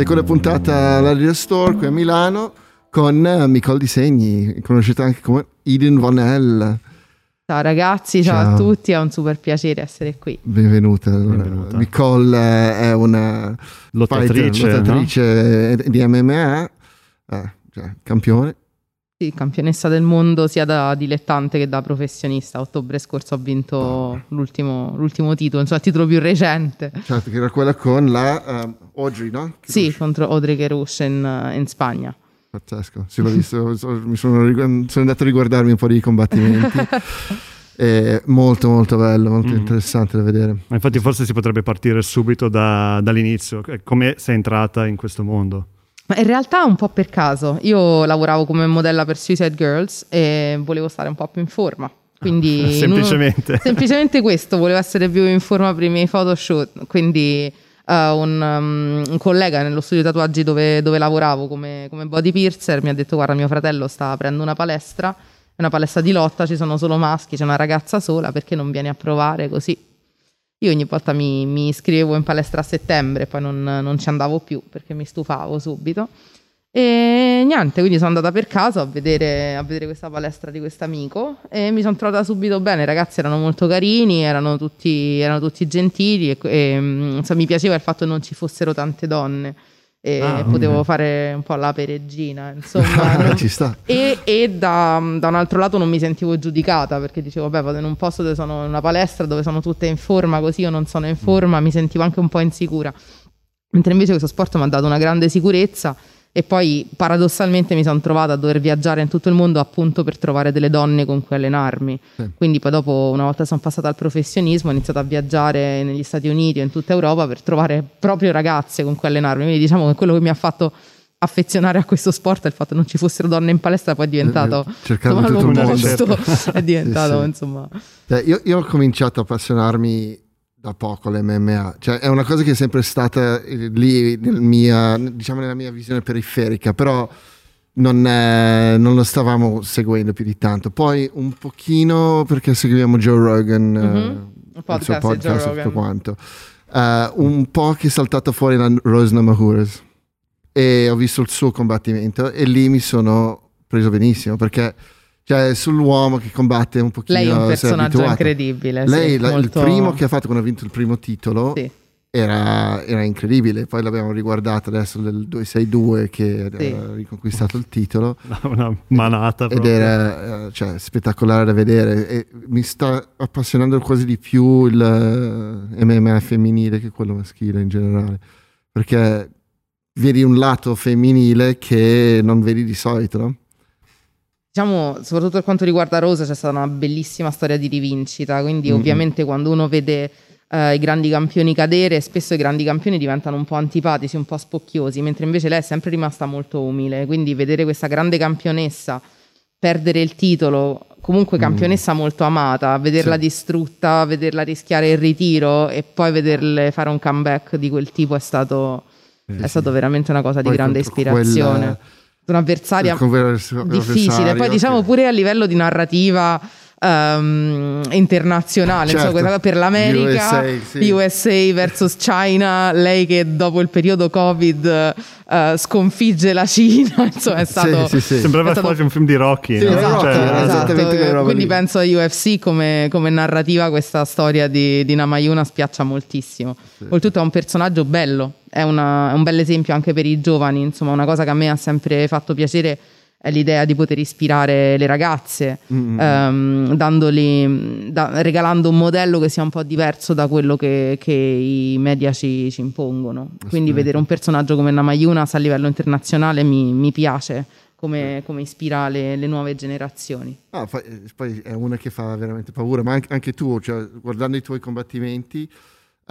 Seconda puntata alla Radio Store qui a Milano con Nicole Di Segni, conosciuta anche come Eden Vanel. Ciao ragazzi, ciao, ciao, a tutti, è un super piacere essere qui. Benvenuta. Benvenuta. Nicole è una lottatrice, fighter, lottatrice no? di MMA, eh, cioè, campione. Sì, campionessa del mondo sia da dilettante che da professionista. A ottobre scorso ho vinto oh. l'ultimo, l'ultimo, titolo, insomma il titolo più recente. Certo, che era quella con la uh, Audrey, no? Che sì, contro Audrey Kerouche in, in Spagna. Pazzesco, sì, l'ho visto, mi sono, sono, andato a riguardarmi un po' di combattimenti. È molto molto bello, molto mm. interessante da vedere. Ma infatti forse si potrebbe partire subito da, dall'inizio, come sei entrata in questo mondo? Ma in realtà un po' per caso. Io lavoravo come modella per Suicide Girls e volevo stare un po' più in forma. Quindi semplicemente. Uno, semplicemente questo, volevo essere più in forma per i miei photoshoot. Quindi uh, un, um, un, collega nello studio tatuaggi dove, dove lavoravo come, come, body piercer mi ha detto guarda mio fratello sta aprendo una palestra, è una palestra di lotta, ci sono solo maschi, c'è una ragazza sola, perché non vieni a provare così? Io ogni volta mi, mi iscrivevo in palestra a settembre, poi non, non, ci andavo più perché mi stufavo subito. E niente, quindi sono andata per caso a vedere, a vedere questa palestra di questo amico e mi sono trovata subito bene. I ragazzi erano molto carini, erano tutti, erano tutti gentili e, e insomma, mi piaceva il fatto che non ci fossero tante donne e ah, potevo okay. fare un po' la pereggina, insomma. non... Ci sta. E, e da, da, un altro lato non mi sentivo giudicata perché dicevo, vabbè, vado in un posto dove sono in una palestra dove sono tutte in forma, così io non sono in forma, mi sentivo anche un po' insicura. Mentre invece questo sport mi ha dato una grande sicurezza e poi paradossalmente mi sono trovata a dover viaggiare in tutto il mondo appunto per trovare delle donne con cui allenarmi. Sì. Quindi poi dopo, una volta sono passata al professionismo, ho iniziato a viaggiare negli Stati Uniti e in tutta Europa per trovare proprio ragazze con cui allenarmi. Quindi diciamo che quello che mi ha fatto affezionare a questo sport è il fatto che non ci fossero donne in palestra, poi è diventato eh, insomma, l'opposto, è diventato sì, sì. insomma... Cioè, io, io ho cominciato a appassionarmi da poco l'MMA, cioè è una cosa che è sempre stata eh, lì nel mia, diciamo nella mia visione periferica, però non, è, non, lo stavamo seguendo più di tanto. Poi un pochino perché seguiamo Joe Rogan, mm-hmm. uh, il suo podcast e tutto quanto. Uh, un po' che è saltato fuori la Rose Namajunas e ho visto il suo combattimento e lì mi sono preso benissimo perché cioè sull'uomo che combatte un pochino. Lei è un personaggio incredibile. Lei, sì, la, molto... il primo che ha fatto quando ha vinto il primo titolo sì. era, era, incredibile. Poi l'abbiamo riguardato adesso nel 262 che sì. ha riconquistato il titolo. Una manata. Ed era eh, cioè, spettacolare da vedere. E mi sta appassionando quasi di più il eh, MMA femminile che quello maschile in generale. Perché vedi un lato femminile che non vedi di solito, no? Diciamo, soprattutto per quanto riguarda Rosa, c'è stata una bellissima storia di rivincita. Quindi, mm-hmm. ovviamente, quando uno vede uh, i grandi campioni cadere, spesso i grandi campioni diventano un po' antipatici, un po' spocchiosi, mentre invece lei è sempre rimasta molto umile. Quindi, vedere questa grande campionessa perdere il titolo, comunque mm. campionessa mm. molto amata, vederla sì. distrutta, vederla rischiare il ritiro e poi vederle fare un comeback di quel tipo è stato, eh, è sì. stato veramente una cosa poi di grande ispirazione. Quella un'avversaria difficile. Poi diciamo pure a livello di narrativa um, internazionale, certo. insomma, per l'America, USA, sì. USA, versus China, lei che dopo il periodo Covid uh, sconfigge la Cina, insomma è stato... Sì, sì, Sembrava stato... quasi un film di Rocky. Sì, no? esatto, cioè, esatto. Quindi penso a UFC come, come, narrativa questa storia di, di Namayuna spiaccia moltissimo. Oltretutto è un personaggio bello, è, una, è un bel esempio anche per i giovani, insomma una cosa che a me ha sempre fatto piacere è l'idea di poter ispirare le ragazze, mm-hmm. ehm, dandoli, da, regalando un modello che sia un po' diverso da quello che, che i media ci, ci impongono. Quindi vedere un personaggio come Namayunas a livello internazionale mi, mi piace. Come, come, ispira le, le, nuove generazioni. Ah, poi è una che fa veramente paura, ma anche, anche tu, cioè, guardando i tuoi combattimenti,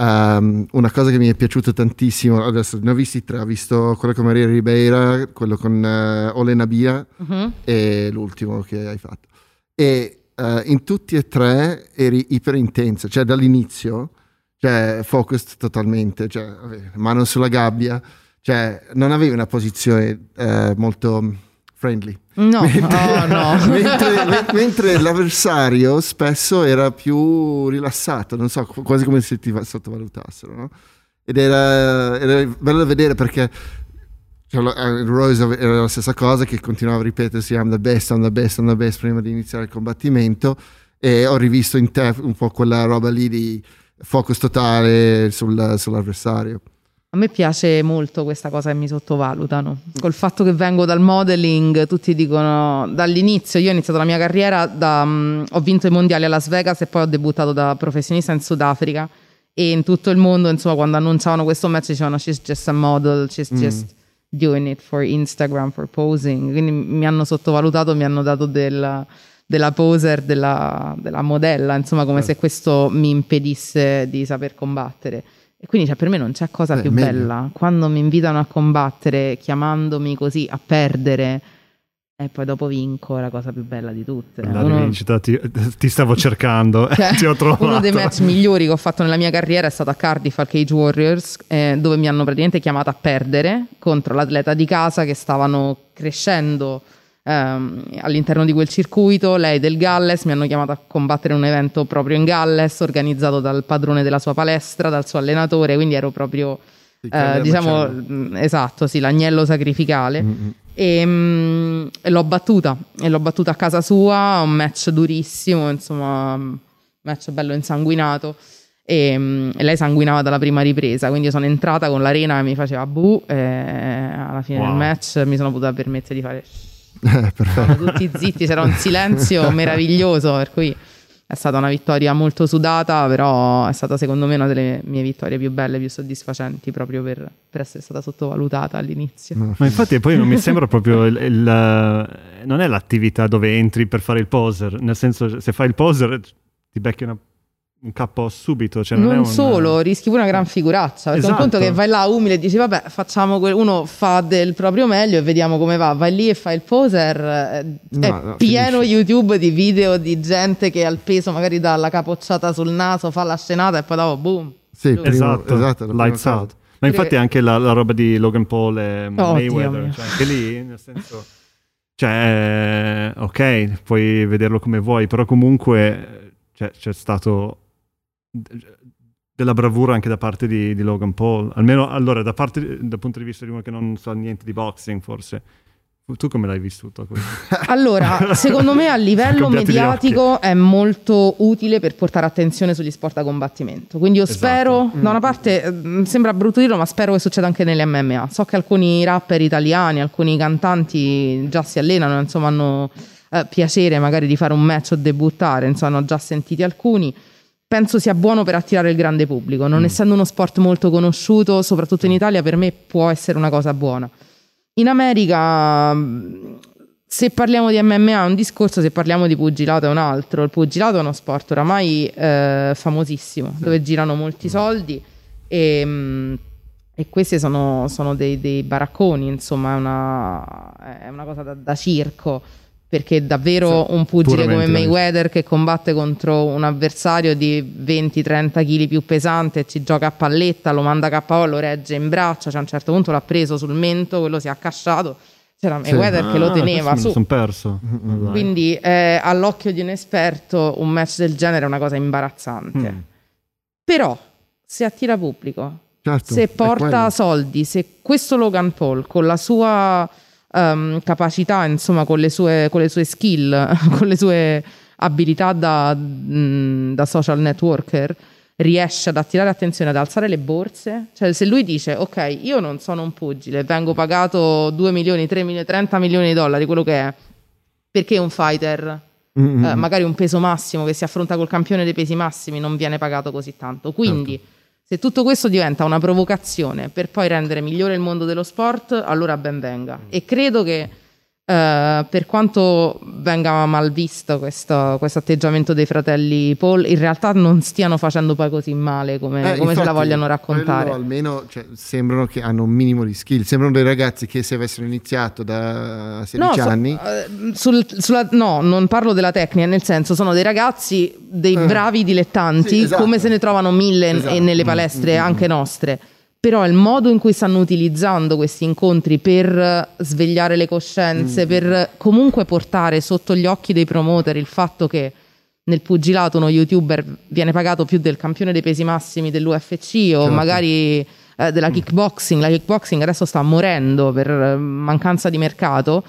Um, una cosa che mi è piaciuta tantissimo, adesso ne ho visti tre, ho visto quello con Maria Ribeira, quello con uh, Olena Bia uh-huh. e l'ultimo che hai fatto. E uh, in tutti e tre eri iper intensa, cioè dall'inizio, cioè focused totalmente, cioè mano sulla gabbia, cioè non avevi una posizione uh, molto friendly. No, mentre, oh, no. mentre, mentre, l'avversario spesso era più rilassato, non so, quasi come se ti sottovalutassero, no? ed era, era bello da vedere perché cioè, eh, Rose era la stessa cosa che continuava a ripetersi I'm the best, I'm the best, I'm the best prima di iniziare il combattimento e ho rivisto in te un po' quella roba lì di focus totale sul, sull'avversario. A me piace molto questa cosa che mi sottovalutano. Col fatto che vengo dal modeling, tutti dicono dall'inizio, io ho iniziato la mia carriera, da, um, ho vinto i mondiali a Las Vegas e poi ho debuttato da professionista in Sudafrica e in tutto il mondo, insomma, quando annunciavano questo match dicevano she's just a model, she's mm. just doing it for Instagram, for posing. Quindi mi hanno sottovalutato, mi hanno dato del, della poser, della, della modella, insomma, come certo. se questo mi impedisse di saper combattere. E quindi cioè, per me non c'è cosa Beh, più meglio. bella. Quando mi invitano a combattere chiamandomi così a perdere e poi dopo vinco, è la cosa più bella di tutte. La uno... rivincita ti, ti, stavo cercando, cioè, ti ho trovato. Uno dei match migliori che ho fatto nella mia carriera è stato a Cardiff al Cage Warriors, eh, dove mi hanno praticamente chiamato a perdere contro l'atleta di casa che stavano crescendo ehm, all'interno di quel circuito. Lei del Galles mi hanno chiamato a combattere un evento proprio in Galles, organizzato dal padrone della sua palestra, dal suo allenatore, quindi ero proprio... Eh, diciamo mm, esatto, sì, l'agnello sacrificale. Mm-hmm. E, mm, e, l'ho battuta e l'ho battuta a casa sua. Un match durissimo, insomma, un match bello insanguinato. E, mm, e, lei sanguinava dalla prima ripresa. Quindi io sono entrata con l'arena e mi faceva bu. E alla fine wow. del match mi sono potuta permettere di fare eh, tutti zitti, c'era un silenzio meraviglioso, per cui è stata una vittoria molto sudata, però è stata secondo me una delle mie vittorie più belle, più soddisfacenti, proprio per, per essere stata sottovalutata all'inizio. Ma infatti poi non mi sembra proprio il, il, non è l'attività dove entri per fare il poser, nel senso se fai il poser ti becchi una un capo subito. Cioè non, non un... solo, rischi pure una gran figuraccia. Perché esatto. un conto che vai là umile e dici, vabbè, facciamo que-". uno fa del proprio meglio e vediamo come va. Vai lì e fai il poser. Eh, no, è no, pieno finisce. YouTube di video di gente che al peso magari dà la capocciata sul naso, fa la scenata e poi dopo boom. Sì, primo, esatto, esatto lights out. Ma infatti anche la, la, roba di Logan Paul e oh, Mayweather, cioè anche lì, nel senso, cioè, ok, puoi vederlo come vuoi, però comunque cioè, c'è stato della bravura anche da parte di, di, Logan Paul. Almeno allora, da parte, dal punto di vista di uno che non sa niente di boxing, forse. Tu come l'hai vissuto? Allora, secondo me a livello mediatico è molto utile per portare attenzione sugli sport a combattimento. Quindi io esatto. spero, mm. da una parte mm, sembra brutto dirlo, ma spero che succeda anche nelle MMA. So che alcuni rapper italiani, alcuni cantanti già si allenano, insomma hanno eh, piacere magari di fare un match o debuttare, insomma hanno già sentiti alcuni penso sia buono per attirare il grande pubblico. Non mm. essendo uno sport molto conosciuto, soprattutto in Italia, per me può essere una cosa buona. In America, se parliamo di MMA è un discorso, se parliamo di pugilato è un altro. Il pugilato è uno sport oramai eh, famosissimo, sì. dove girano molti mm. soldi e, e questi sono, sono dei, dei, baracconi, insomma, è una, è una cosa da, da circo perché davvero sì, un pugile come Mayweather che combatte contro un avversario di 20-30 kg più pesante ci gioca a palletta, lo manda a KO, lo regge in braccia, cioè a un certo punto l'ha preso sul mento, quello si è accasciato, c'era Mayweather sì. che ah, lo teneva su. Mi sono perso. Quindi eh, all'occhio di un esperto un match del genere è una cosa imbarazzante. Mm. Però se attira pubblico, certo, se porta soldi, se questo Logan Paul con la sua um, capacità, insomma, con le, sue, con le sue skill, con le sue abilità da, mh, mm, da social networker, riesce ad attirare attenzione, ad alzare le borse. Cioè, se lui dice, ok, io non sono un pugile, vengo pagato 2 milioni, 3 milioni, 30 milioni di dollari, quello che è, perché un fighter, mm-hmm. eh, magari un peso massimo che si affronta col campione dei pesi massimi, non viene pagato così tanto? Quindi... Certo se tutto questo diventa una provocazione per poi rendere migliore il mondo dello sport, allora ben venga. E credo che Uh, per quanto venga mal visto questo, questo, atteggiamento dei fratelli Paul, in realtà non stiano facendo poi così male come, eh, come infatti, se la vogliono raccontare. Almeno cioè, sembrano che hanno un minimo di skill. Sembrano dei ragazzi che se avessero iniziato da 16 no, anni. So, uh, sul, sulla, no, non parlo della tecnica, nel senso sono dei ragazzi, dei uh, bravi dilettanti, sì, esatto. come se ne trovano mille esatto. nelle palestre mm-hmm. anche nostre però il modo in cui stanno utilizzando questi incontri per svegliare le coscienze, mm. per comunque portare sotto gli occhi dei promoter il fatto che nel pugilato uno youtuber viene pagato più del campione dei pesi massimi dell'UFC o certo. magari eh, della kickboxing, la kickboxing adesso sta morendo per eh, mancanza di mercato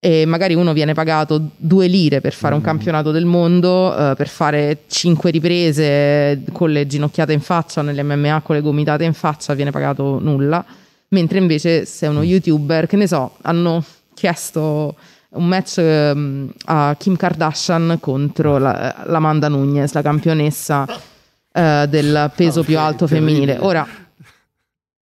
e magari uno viene pagato due lire per fare un mm. campionato del mondo, eh, per fare cinque riprese con le ginocchiate in faccia, nelle MMA con le gomitate in faccia, viene pagato nulla, mentre invece se uno youtuber, che ne so, hanno chiesto un match um, a Kim Kardashian contro la, l'Amanda Nunez, la campionessa uh, del peso okay, più alto femminile. Ora,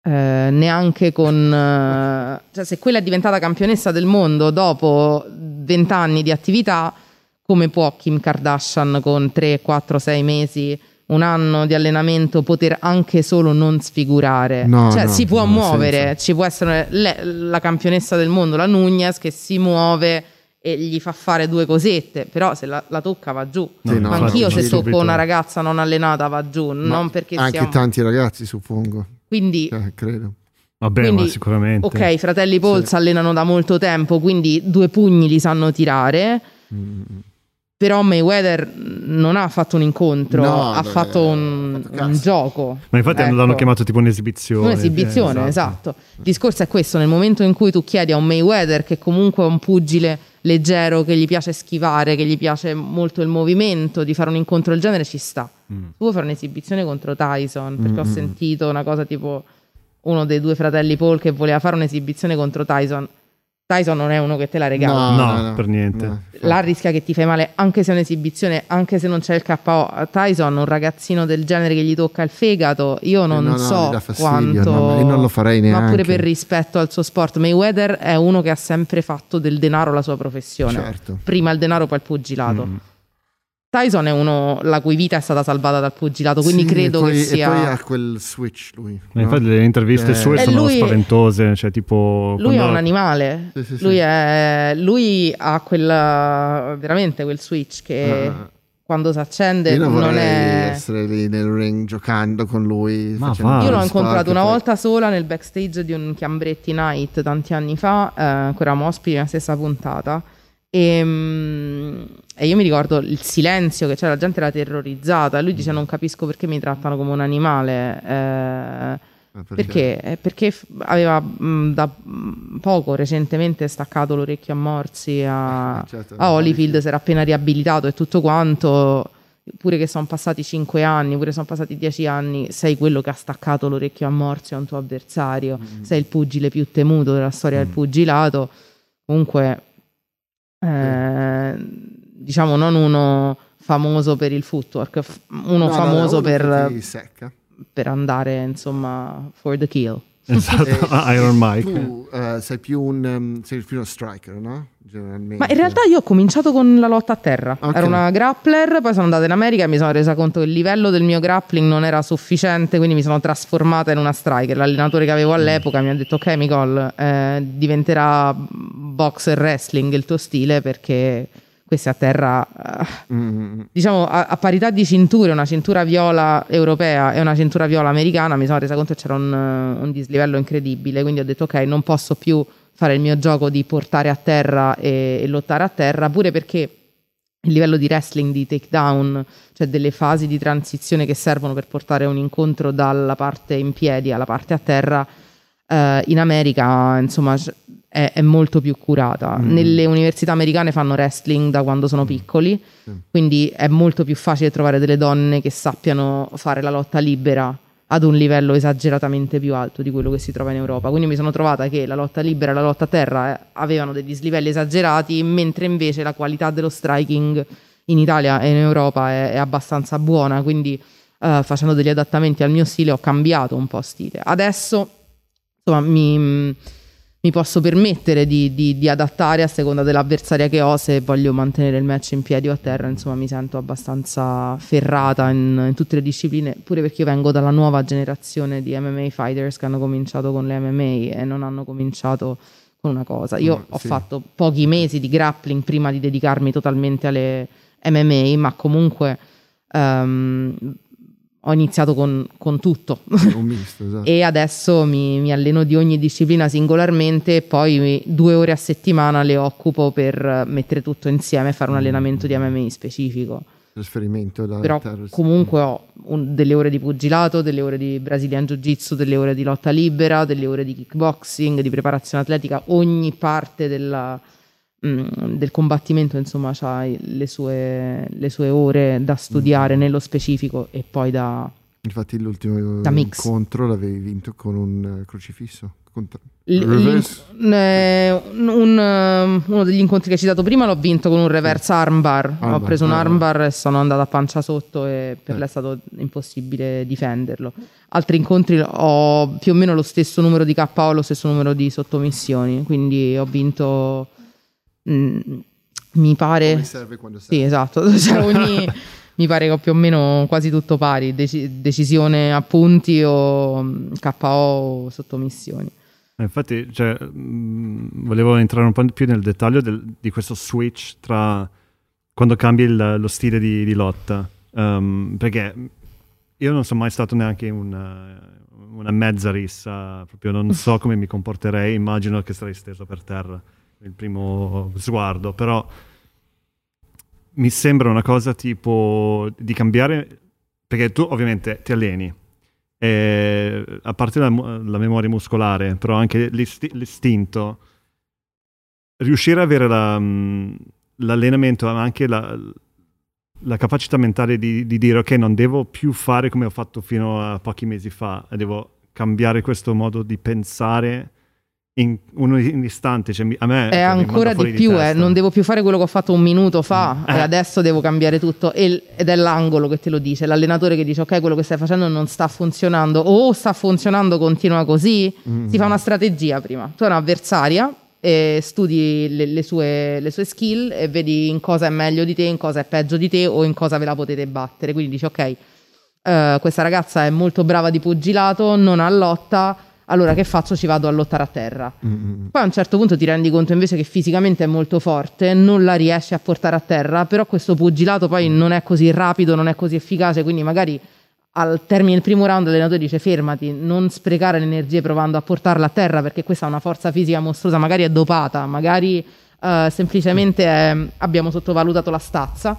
eh, neanche con... Uh, cioè se quella è diventata campionessa del mondo dopo vent'anni di attività, come può Kim Kardashian con 3, 4, 6 mesi un anno di allenamento poter anche solo non sfigurare. No, cioè, no, si può muovere, senso. ci può essere le, la campionessa del mondo, la Nunez, che si muove e gli fa fare due cosette, però se la, la tocca va giù. Sì, no, Anch'io se tocco una ragazza non allenata va giù, non perché anche siamo... tanti ragazzi, suppongo. Quindi eh, credo. Vabbè, quindi, ma sicuramente. Ok, fratelli Paul sì. allenano da molto tempo, quindi due pugni li sanno tirare. Mm. Però Mayweather non ha fatto un incontro, no, ha fatto un, fatto un, gioco. Ma infatti ecco. l'hanno chiamato tipo un'esibizione. Un'esibizione, eh, esatto. esatto. Il discorso è questo, nel momento in cui tu chiedi a un Mayweather, che comunque è un pugile leggero, che gli piace schivare, che gli piace molto il movimento, di fare un incontro del genere, ci sta. Mm. Tu vuoi fare un'esibizione contro Tyson, perché mm. ho sentito una cosa tipo uno dei due fratelli Paul che voleva fare un'esibizione contro Tyson Tyson non è uno che te la regala. No, no, no per niente. No. La rischia che ti fai male anche se è un'esibizione, anche se non c'è il KO. Tyson, un ragazzino del genere che gli tocca il fegato, io non no, so quanto... No, io non lo farei neanche. Ma pure per rispetto al suo sport. Mayweather è uno che ha sempre fatto del denaro la sua professione. Certo. Prima il denaro, poi il pugilato. Mm. Tyson è uno la cui vita è stata salvata dal pugilato, quindi sì, credo poi, che sia. E poi ha quel switch lui. No? infatti le interviste eh. sue sono lui... spaventose. Cioè, tipo, lui è un animale. Sì, sì, lui, è... lui, ha quella... veramente quel switch che. Ah. Quando si accende Io non, non è essere lì nel ring giocando con lui. Ma va. Io l'ho incontrato una poi... volta sola nel backstage di un Chiambretti Night tanti anni fa, eh, ancora ospiti nella stessa puntata. E, ehm, e, io mi ricordo il silenzio che c'era, la gente era terrorizzata. Lui dice: Non capisco perché mi trattano come un animale. Eh, perché? Perché? perché aveva mh, da poco recentemente staccato l'orecchio a Morsi a, eh, certo, a Holyfield, si era appena riabilitato e tutto quanto. Pure che sono passati 5 anni, pure sono passati 10 anni, sei quello che ha staccato l'orecchio a Morsi a un tuo avversario, mm. sei il pugile più temuto della storia mm. del pugilato. Comunque eh, diciamo non uno famoso per il footwork, uno no, famoso no, per, per andare insomma for the kill. Esatto, Iron Mike. Tu uh, sei, più un, um, sei più uno striker, no? Ma in realtà io ho cominciato con la lotta a terra. Okay. Ero una grappler, poi sono andata in America e mi sono resa conto che il livello del mio grappling non era sufficiente, quindi mi sono trasformata in una striker. L'allenatore che avevo all'epoca mi ha detto: Ok, Nicole, eh, diventerà boxer wrestling il tuo stile perché questi a terra, mm. diciamo a, a, parità di cinture, una cintura viola europea e una cintura viola americana, mi sono resa conto che c'era un, un dislivello incredibile, quindi ho detto ok, non posso più fare il mio gioco di portare a terra e, e lottare a terra, pure perché il livello di wrestling, di takedown, cioè delle fasi di transizione che servono per portare un incontro dalla parte in piedi alla parte a terra, eh, in America, insomma, è, è molto più curata. Mm. Nelle università americane fanno wrestling da quando sono mm. piccoli, mm. quindi è molto più facile trovare delle donne che sappiano fare la lotta libera ad un livello esageratamente più alto di quello che si trova in Europa. Quindi mi sono trovata che la lotta libera e la lotta a terra eh, avevano degli dislivelli esagerati, mentre invece la qualità dello striking in Italia e in Europa è, è abbastanza buona. Quindi uh, facendo degli adattamenti al mio stile ho cambiato un po' stile. Adesso insomma mi mi posso permettere di, di, di, adattare a seconda dell'avversaria che ho se voglio mantenere il match in piedi o a terra insomma mi sento abbastanza ferrata in, in, tutte le discipline pure perché io vengo dalla nuova generazione di MMA fighters che hanno cominciato con le MMA e non hanno cominciato con una cosa io mm, ho sì. fatto pochi mesi di grappling prima di dedicarmi totalmente alle MMA ma comunque um, ho iniziato con, con tutto misto, esatto. e adesso mi, mi, alleno di ogni disciplina singolarmente e poi due ore a settimana le occupo per mettere tutto insieme e fare un allenamento di MMA specifico. trasferimento da però comunque ho un, delle ore di pugilato, delle ore di Brazilian Jiu Jitsu, delle ore di lotta libera, delle ore di kickboxing, di preparazione atletica, ogni parte della, mm, del combattimento insomma ha le sue, le sue ore da studiare mm. nello specifico e poi da Infatti l'ultimo incontro l'avevi vinto con un crocifisso. Eh, un, um, uno degli incontri che hai citato prima l'ho vinto con un reverse armbar. armbar. Ho preso un armbar e sono andata a pancia sotto e per eh. lei è stato impossibile difenderlo. Altri incontri ho più o meno lo stesso numero di KO, lo stesso numero di sottomissioni, quindi ho vinto... Mh, mm, mi pare... Come serve quando serve. Sì, esatto. Cioè, ogni, mi pare che ho più o meno quasi tutto pari, dec- decisione a punti o mm, KO o sottomissioni. Eh, infatti, cioè, mh, mm, volevo entrare un po' più nel dettaglio del, di questo switch tra quando cambi il, lo stile di, di lotta. Um, perché io non sono mai stato neanche una, una, mezza rissa, proprio non so come mi comporterei, immagino che sarei steso per terra il primo sguardo, però mi sembra una cosa tipo di cambiare, perché tu ovviamente ti alleni, e, a parte la, la, memoria muscolare, però anche l'isti- l'istinto, riuscire ad avere la, mm, l'allenamento, ma anche la, la capacità mentale di, di, dire ok, non devo più fare come ho fatto fino a pochi mesi fa, devo cambiare questo modo di pensare in un istante. Cioè, a me è ancora di più, di eh, non devo più fare quello che ho fatto un minuto fa mm. eh. e adesso devo cambiare tutto. ed è l'angolo che te lo dice, l'allenatore che dice: Ok, quello che stai facendo non sta funzionando, o sta funzionando, continua così. Mm. Si fa una strategia prima. Tu hai un'avversaria e studi le, le, sue, le, sue, skill e vedi in cosa è meglio di te, in cosa è peggio di te o in cosa ve la potete battere. Quindi dici: Ok, uh, questa ragazza è molto brava di pugilato, non ha lotta allora che faccio? Ci vado a lottare a terra. Mm-hmm. Poi a un certo punto ti rendi conto invece che fisicamente è molto forte, non la riesci a portare a terra, però questo pugilato poi non è così rapido, non è così efficace, quindi magari al termine del primo round l'allenatore dice fermati, non sprecare le energie provando a portarla a terra perché questa è una forza fisica mostruosa, magari è dopata, magari uh, semplicemente è, abbiamo sottovalutato la stazza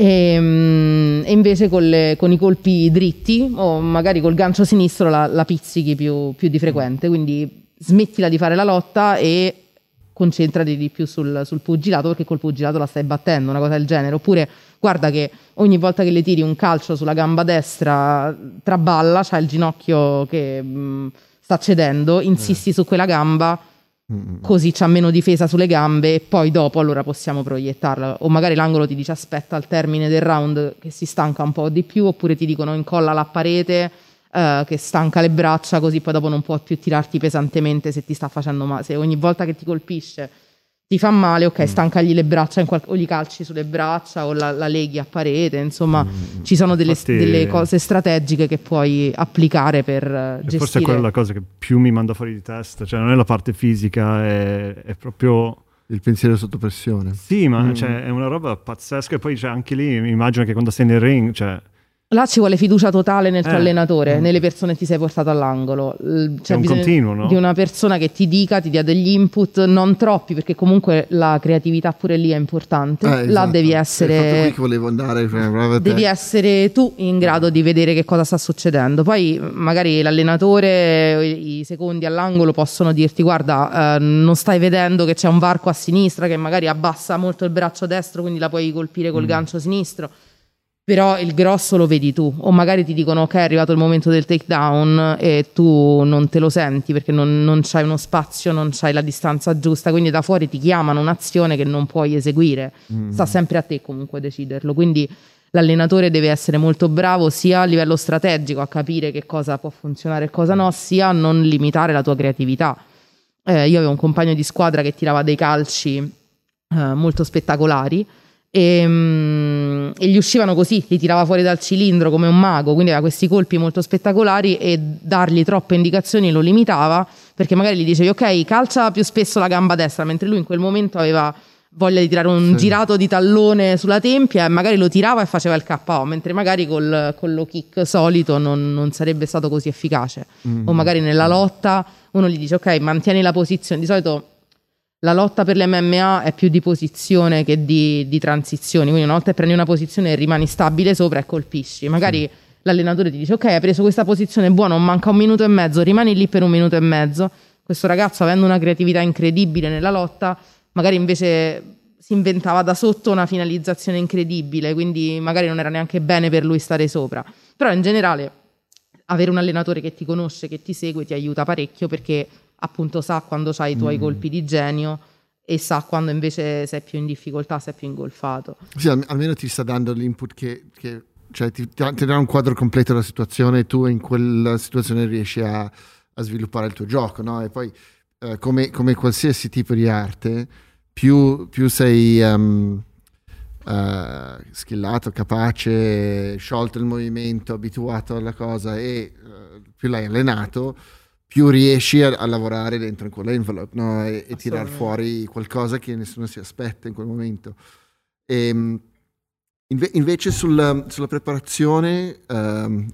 e, ehm, e invece con, le, con, i colpi dritti o magari col gancio sinistro la, la pizzichi più, più, di frequente, quindi smettila di fare la lotta e concentrati di più sul, sul, pugilato perché col pugilato la stai battendo, una cosa del genere. Oppure guarda che ogni volta che le tiri un calcio sulla gamba destra traballa, c'ha il ginocchio che mh, sta cedendo, insisti eh. su quella gamba così c'ha meno difesa sulle gambe e poi dopo allora possiamo proiettarla. O magari l'angolo ti dice aspetta al termine del round che si stanca un po' di più oppure ti dicono incolla la parete uh, che stanca le braccia così poi dopo non può più tirarti pesantemente se ti sta facendo male se ogni volta che ti colpisce ti fa male, ok, mm. stancagli le braccia qual- o gli calci sulle braccia o la, la leghi a parete, insomma, mm. ci sono delle, Infatti, delle, cose strategiche che puoi applicare per gestire. Forse è quella la cosa che più mi manda fuori di testa, cioè non è la parte fisica, è, è proprio... Il pensiero sotto pressione. Sì, ma mm. cioè, è una roba pazzesca e poi cioè, anche lì mi immagino che quando sei nel ring, cioè Là ci vuole fiducia totale nel tuo eh, allenatore, mm. nelle persone che ti sei portato all'angolo. C'è un continuo, no? di una persona che ti dica, ti dia degli input, non troppi, perché comunque la creatività pure lì è importante. Eh, esatto. Là devi essere. Qui che volevo andare, devi essere tu in grado di vedere che cosa sta succedendo. Poi magari l'allenatore, i secondi all'angolo possono dirti: guarda, eh, non stai vedendo che c'è un varco a sinistra che magari abbassa molto il braccio destro, quindi la puoi colpire col mm. gancio sinistro però il grosso lo vedi tu o magari ti dicono ok è arrivato il momento del takedown e tu non te lo senti perché non, non c'hai uno spazio, non c'hai la distanza giusta, quindi da fuori ti chiamano un'azione che non puoi eseguire, mm. sta sempre a te comunque deciderlo, quindi l'allenatore deve essere molto bravo sia a livello strategico a capire che cosa può funzionare e cosa no, sia a non limitare la tua creatività. Eh, io avevo un compagno di squadra che tirava dei calci eh, molto spettacolari e, um, e, gli uscivano così, li tirava fuori dal cilindro come un mago, quindi aveva questi colpi molto spettacolari e dargli troppe indicazioni lo limitava perché magari gli dicevi ok calcia più spesso la gamba destra mentre lui in quel momento aveva voglia di tirare un sì. girato di tallone sulla tempia e magari lo tirava e faceva il KO mentre magari col, con lo kick solito non, non, sarebbe stato così efficace mm. o magari nella lotta uno gli dice ok mantieni la posizione di solito la lotta per l'MMA è più di posizione che di, di transizioni, quindi una volta che prendi una posizione e rimani stabile sopra e colpisci, magari sì. l'allenatore ti dice ok hai preso questa posizione buona, manca un minuto e mezzo, rimani lì per un minuto e mezzo, questo ragazzo avendo una creatività incredibile nella lotta, magari invece si inventava da sotto una finalizzazione incredibile, quindi magari non era neanche bene per lui stare sopra, però in generale avere un allenatore che ti conosce, che ti segue, ti aiuta parecchio perché appunto sa quando hai i tuoi mm. colpi di genio e sa quando invece sei più in difficoltà, sei più ingolfato. Sì, almeno ti sta dando l'input che, che cioè ti, ti, dà un quadro completo della situazione e tu in quella situazione riesci a, a sviluppare il tuo gioco, no? E poi eh, come, come, qualsiasi tipo di arte, più, più sei um, uh, skillato, capace, sciolto il movimento, abituato alla cosa e uh, più l'hai allenato, più riesci a, a lavorare dentro in quell'envelope no? e, e tirar fuori qualcosa che nessuno si aspetta in quel momento. E, ehm, inve- invece sul, sulla preparazione, um,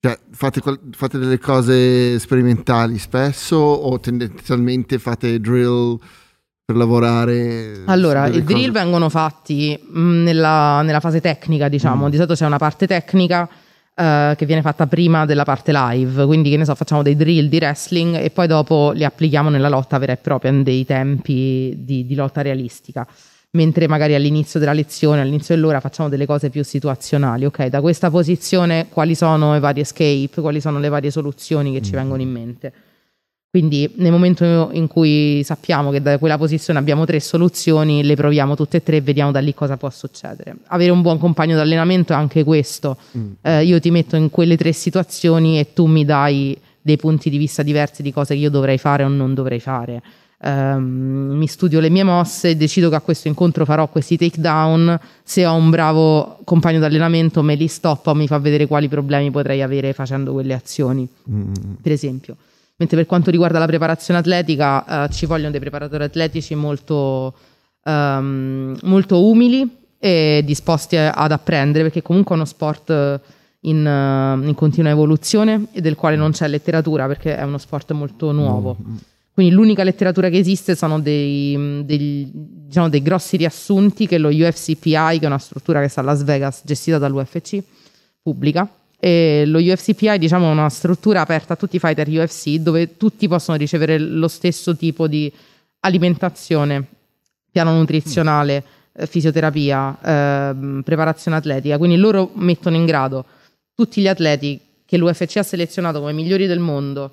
cioè, fate, fate, delle cose sperimentali spesso o tendenzialmente fate drill per lavorare? Allora, i drill vengono fatti mh, mm, nella, nella, fase tecnica, diciamo. Mm. Di solito c'è una parte tecnica uh, che viene fatta prima della parte live, quindi che ne so, facciamo dei drill di wrestling e poi dopo li applichiamo nella lotta vera e propria, in dei tempi di, di lotta realistica. Mentre magari all'inizio della lezione, all'inizio dell'ora facciamo delle cose più situazionali, ok? Da questa posizione quali sono i vari escape, quali sono le varie soluzioni che mm. ci vengono in mente. Quindi nel momento in cui sappiamo che da quella posizione abbiamo tre soluzioni, le proviamo tutte e tre e vediamo da lì cosa può succedere. Avere un buon compagno d'allenamento è anche questo. Mm. Eh, io ti metto in quelle tre situazioni e tu mi dai dei punti di vista diversi di cose che io dovrei fare o non dovrei fare. Um, mi studio le mie mosse, decido che a questo incontro farò questi takedown. Se ho un bravo compagno d'allenamento, me li stoppa o mi fa vedere quali problemi potrei avere facendo quelle azioni, mm. per esempio. Mentre per quanto riguarda la preparazione atletica, eh, ci vogliono dei preparatori atletici molto, um, molto umili e disposti ad apprendere, perché comunque è uno sport in, in, continua evoluzione e del quale non c'è letteratura, perché è uno sport molto nuovo. Quindi l'unica letteratura che esiste sono dei, dei, diciamo, dei grossi riassunti che lo UFCPI, che è una struttura che sta a Las Vegas, gestita dall'UFC, pubblica e lo UFCPI diciamo, è una struttura aperta a tutti i fighter UFC dove tutti possono ricevere lo stesso tipo di alimentazione, piano nutrizionale, mm. fisioterapia, eh, preparazione atletica. Quindi loro mettono in grado tutti gli atleti che l'UFC ha selezionato come migliori del mondo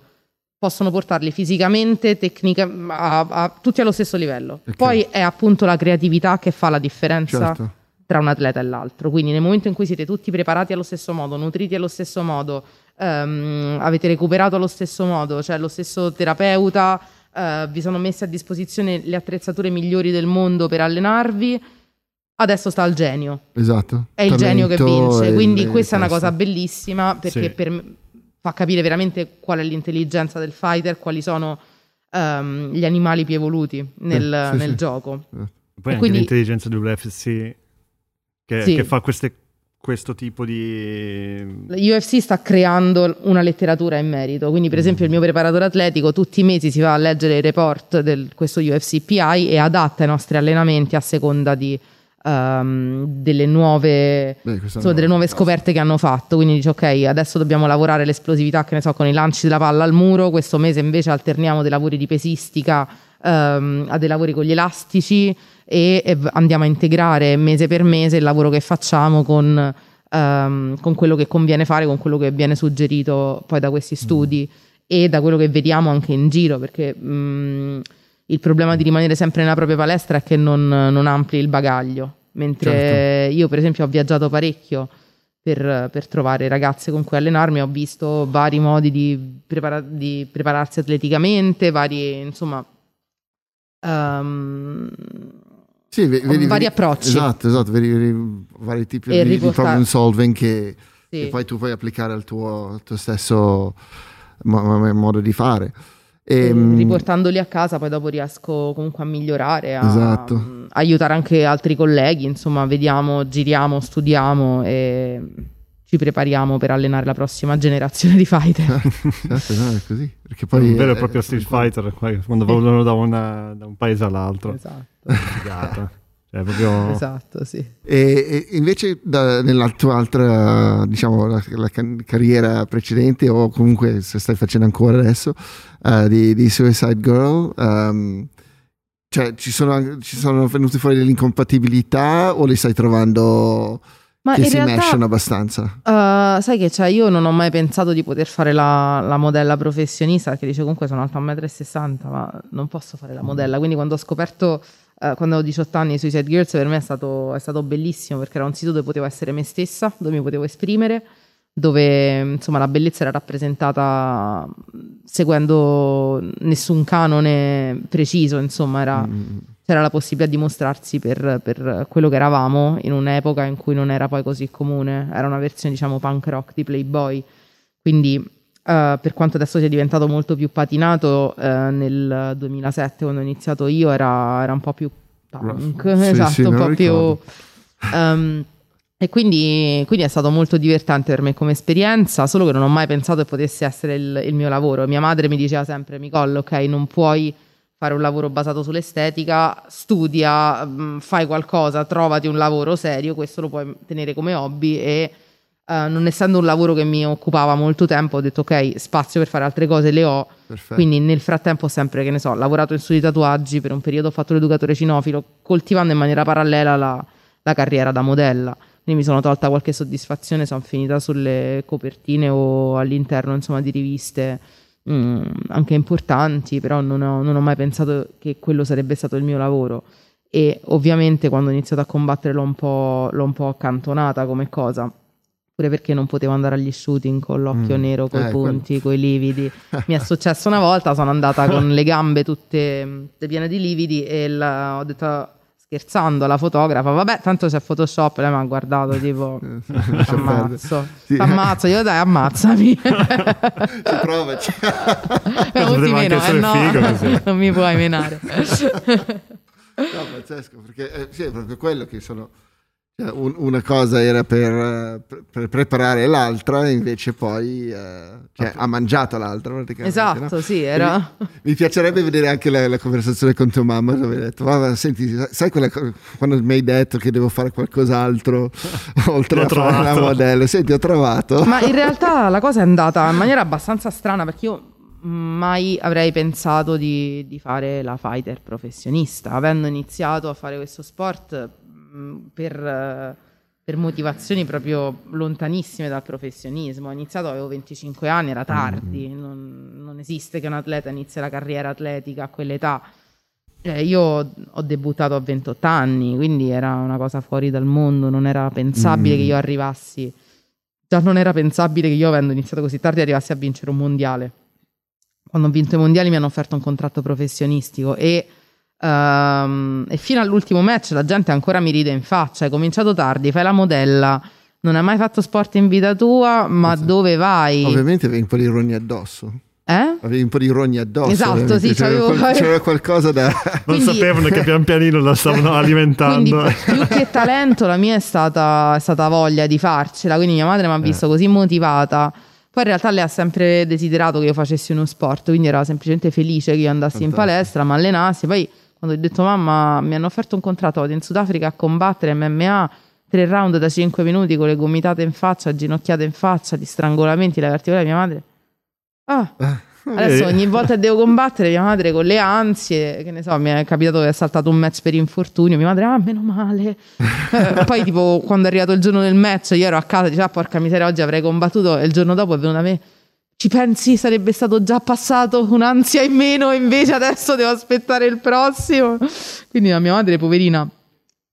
possono portarli fisicamente, tecnica, a, a, tutti allo stesso livello. Okay. Poi è appunto la creatività che fa la differenza certo tra un atleta e l'altro. Quindi nel momento in cui siete tutti preparati allo stesso modo, nutriti allo stesso modo, ehm, avete recuperato allo stesso modo, cioè lo stesso terapeuta, eh, vi sono messe a disposizione le attrezzature migliori del mondo per allenarvi, adesso sta al genio. Esatto. È il genio che vince. Quindi questa è una cosa bellissima perché sì. per, fa capire veramente qual è l'intelligenza del fighter, quali sono um, gli animali più evoluti nel, eh, sì, nel sì. gioco. Poi e anche quindi... l'intelligenza dell'UFC che, sì. che fa queste, questo tipo di... L'UFC sta creando una letteratura in merito, quindi per mm. esempio il mio preparatore atletico tutti i mesi si va a leggere i report di questo UFC PI e adatta i nostri allenamenti a seconda di... Um, delle, nuove, Beh, insomma, delle nuove scoperte che hanno fatto. Quindi dice: Ok, adesso dobbiamo lavorare l'esplosività, che ne so, con i lanci della palla al muro. Questo mese invece alterniamo dei lavori di pesistica um, a dei lavori con gli elastici e andiamo a integrare mese per mese il lavoro che facciamo con, um, con quello che conviene fare, con quello che viene suggerito poi da questi studi mm. e da quello che vediamo anche in giro, perché um, il problema di rimanere sempre nella propria palestra è che non, non ampli il bagaglio, mentre certo. io per esempio ho viaggiato parecchio. Per, per, trovare ragazze con cui allenarmi. Ho visto vari modi di, prepara- di prepararsi atleticamente, vari, insomma, um, sì, vedi, vari approcci. Esatto, esatto, vedi vari tipi di, di, problem solving che, sì. che, poi tu puoi applicare al tuo, al tuo stesso mo- modo di fare. E, ehm, riportandoli a casa poi dopo riesco comunque a migliorare, a, esatto. a aiutare anche altri colleghi, insomma, vediamo, giriamo, studiamo e ci prepariamo per allenare la prossima generazione di fighter. certo, no, è così. Perché poi un vero e proprio Street Fighter quando volano da, una, da, un paese all'altro. Esatto. Figata. Cioè, proprio... Esatto, sì. E, e invece da, nella tua altra, diciamo, la, la, carriera precedente o comunque se stai facendo ancora adesso uh, di, di, Suicide Girl, um, cioè ci sono, ci sono venute fuori delle incompatibilità o li stai trovando ma che si realtà, mesciano abbastanza. Uh, sai che cioè, io non ho mai pensato di poter fare la, la modella professionista, perché dice comunque sono alta 1,60 m, ma non posso fare la modella. Quindi quando ho scoperto, uh, quando avevo 18 anni, Suicide Girls, per me è stato, è stato bellissimo, perché era un sito dove potevo essere me stessa, dove mi potevo esprimere, dove insomma la bellezza era rappresentata seguendo nessun canone preciso, insomma era... Mm c'era la possibilità di mostrarsi per, per, quello che eravamo in un'epoca in cui non era poi così comune, era una versione diciamo punk rock di Playboy, quindi uh, per quanto adesso sia diventato molto più patinato, uh, nel 2007 quando ho iniziato io era, era un po' più punk, sì, esatto, sì, un po' più... Um, e quindi, quindi, è stato molto divertente per me come esperienza, solo che non ho mai pensato che potesse essere il, il mio lavoro. Mia madre mi diceva sempre, Nicole, ok, non puoi fare un lavoro basato sull'estetica, studia, mm, fai qualcosa, trovati un lavoro serio, questo lo puoi tenere come hobby e uh, non essendo un lavoro che mi occupava molto tempo, ho detto ok, spazio per fare altre cose le ho, Perfetto. quindi nel frattempo ho sempre, che ne so, lavorato in studi di tatuaggi, per un periodo ho fatto l'educatore cinofilo, coltivando in maniera parallela la, la carriera da modella. Quindi mi sono tolta qualche soddisfazione, sono finita sulle copertine o all'interno insomma, di riviste Mm, anche importanti, però non ho, non ho, mai pensato che quello sarebbe stato il mio lavoro. E ovviamente quando ho iniziato a combattere l'ho un po', l'ho un po accantonata come cosa. Pure perché non potevo andare agli shooting con l'occhio mm. nero, con i eh, punti, con i lividi. Mi è successo una volta, sono andata con le gambe tutte piene di lividi e la, ho detto scherzando alla fotografa, vabbè, tanto c'è Photoshop, lei mi ha guardato tipo ammazzo, sì. ammazzo, io dai ammazzami. Ci provaci. Eh, meno, eh, no, figo, non mi puoi menare. no, pazzesco, perché eh, sì, è proprio quello che sono una cosa era per, per, preparare l'altra, invece poi eh, cioè, ha mangiato l'altra. Esatto, no? sì, era... Mi, mi, piacerebbe vedere anche la, la, conversazione con tua mamma dove hai detto, ma senti, sai quella, quando mi hai detto che devo fare qualcos'altro oltre a trovato. fare la modella? Senti, ho trovato. Ma in realtà la cosa è andata in maniera abbastanza strana perché io mai avrei pensato di, di fare la fighter professionista. Avendo iniziato a fare questo sport per, per, motivazioni proprio lontanissime dal professionismo. Ho iniziato, avevo 25 anni, era tardi, mm. non, non, esiste che un atleta inizi la carriera atletica a quell'età. Eh, io ho debuttato a 28 anni, quindi era una cosa fuori dal mondo, non era pensabile mm. che io arrivassi, già non era pensabile che io avendo iniziato così tardi arrivassi a vincere un mondiale. Quando ho vinto i mondiali mi hanno offerto un contratto professionistico e Um, e fino all'ultimo match la gente ancora mi ride in faccia. Hai cominciato tardi, fai la modella. Non hai mai fatto sport in vita tua, ma esatto. dove vai? Ovviamente avevi un po' di rogni addosso. Eh? Avevi un po' di rogni addosso. Esatto, sì, c'era, qual- c'era qualcosa da. non quindi... sapevano che pian pianino la stavano alimentando. Quindi, più che talento, la mia è stata, è stata voglia di farcela. Quindi mia madre mi ha eh. visto eh. così motivata. Poi in realtà lei ha sempre desiderato che io facessi uno sport, quindi era semplicemente felice che io andassi Fantastico. in palestra, mi allenassi. Poi quando ho detto mamma mi hanno offerto un contratto, vado in Sudafrica a combattere MMA, tre round da cinque minuti con le gomitate in faccia, ginocchiate in faccia, di strangolamenti, la verticale mia madre. Ah, adesso ogni volta che devo combattere mia madre con le ansie, che ne so, mi è capitato che è saltato un match per infortunio, mia madre, ah, meno male. Eh, poi tipo quando è arrivato il giorno del match, io ero a casa, diceva, ah, porca miseria, oggi avrei combattuto e il giorno dopo è venuta a me ci pensi sarebbe stato già passato un'ansia in meno invece adesso devo aspettare il prossimo. Quindi la mia madre, poverina,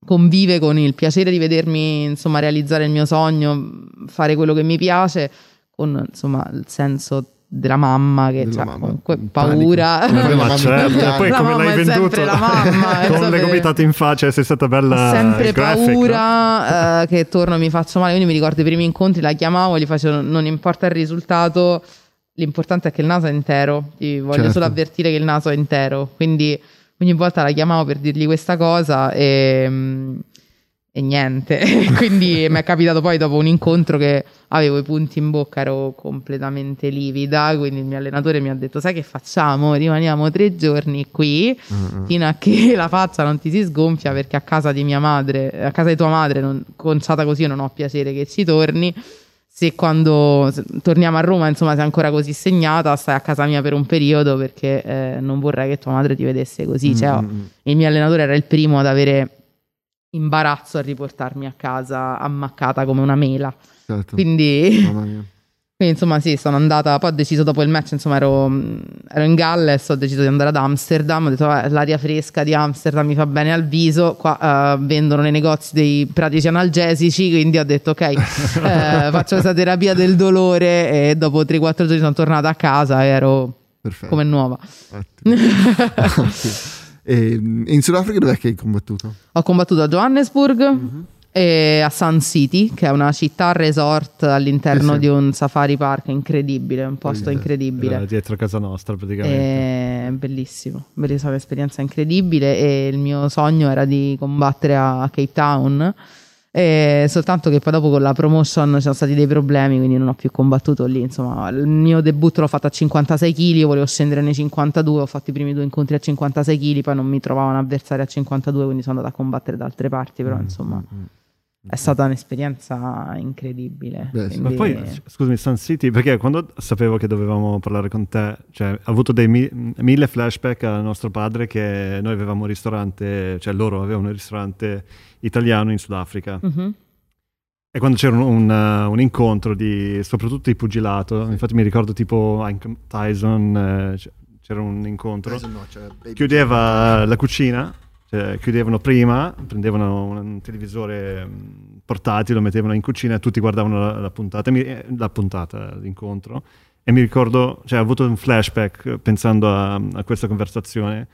convive con il piacere di vedermi insomma realizzare il mio sogno, fare quello che mi piace, con insomma il senso della mamma che ha comunque paura. Ma certo, poi come l'hai venduto? La mamma, con le gomitate in faccia sei stata bella. Ho sempre graphic, paura no? uh, che torno e mi faccio male. Quindi mi ricordo i primi incontri, la chiamavo, gli facevo non importa il risultato, l'importante è che il naso è intero. Ti voglio certo. solo avvertire che il naso è intero. Quindi ogni volta la chiamavo per dirgli questa cosa e, e niente. Quindi mi è capitato poi dopo un incontro che avevo i punti in bocca, ero completamente livida. Quindi il mio allenatore mi ha detto: Sai che facciamo? Rimaniamo tre giorni qui mm-hmm. fino a che la faccia non ti si sgonfia. Perché a casa di mia madre, a casa di tua madre, non, conciata così, io non ho piacere che ci torni. Se quando torniamo a Roma, insomma, sei ancora così segnata, stai a casa mia per un periodo perché eh, non vorrei che tua madre ti vedesse così. Mm-hmm. Cioè, il mio allenatore era il primo ad avere imbarazzo a riportarmi a casa ammaccata come una mela. Certo. Quindi, quindi, insomma, sì, sono andata. Poi ho deciso dopo il match, insomma, ero, ero in Galles. Ho deciso di andare ad Amsterdam. Ho detto, l'aria fresca di Amsterdam mi fa bene al viso. Qua uh, vendono nei negozi dei pratici analgesici. Quindi ho detto, ok, eh, faccio questa terapia del dolore. E dopo 3-4 giorni sono tornata a casa e ero Perfetto. come nuova. E in Sudafrica dov'è che hai combattuto? Ho combattuto a Johannesburg mm-hmm. e a Sun City, che è una città resort all'interno sì, sì. di un safari park incredibile, un posto incredibile. Eh, dietro casa nostra praticamente. È bellissimo, bellissima un'esperienza incredibile e il mio sogno era di combattere a Cape Town e soltanto che poi dopo con la promotion ci sono stati dei problemi, quindi non ho più combattuto lì. Insomma, il mio debutto l'ho fatto a 56 kg, volevo scendere nei 52, ho fatto i primi due incontri a 56 kg, poi non mi trovavo un avversario a 52, quindi sono andata a combattere da altre parti, però mm, insomma mm, mm, è stata un'esperienza incredibile. Beh, quindi... Ma poi, scusami, Sun City, perché quando sapevo che dovevamo parlare con te, cioè, ho avuto dei mi- mille flashback al nostro padre che noi avevamo un ristorante, cioè loro avevano un ristorante italiano in Sudafrica. Uh-huh. E quando c'era un, un, uh, un, incontro di soprattutto di pugilato, sì. infatti mi ricordo tipo Tyson, eh, c'era un incontro, Tyson no, chiudeva la cucina, cioè, chiudevano prima, prendevano un televisore mm, portatile, lo mettevano in cucina e tutti guardavano la, la puntata, eh, la puntata, l'incontro. E mi ricordo, cioè ho avuto un flashback pensando a, a questa conversazione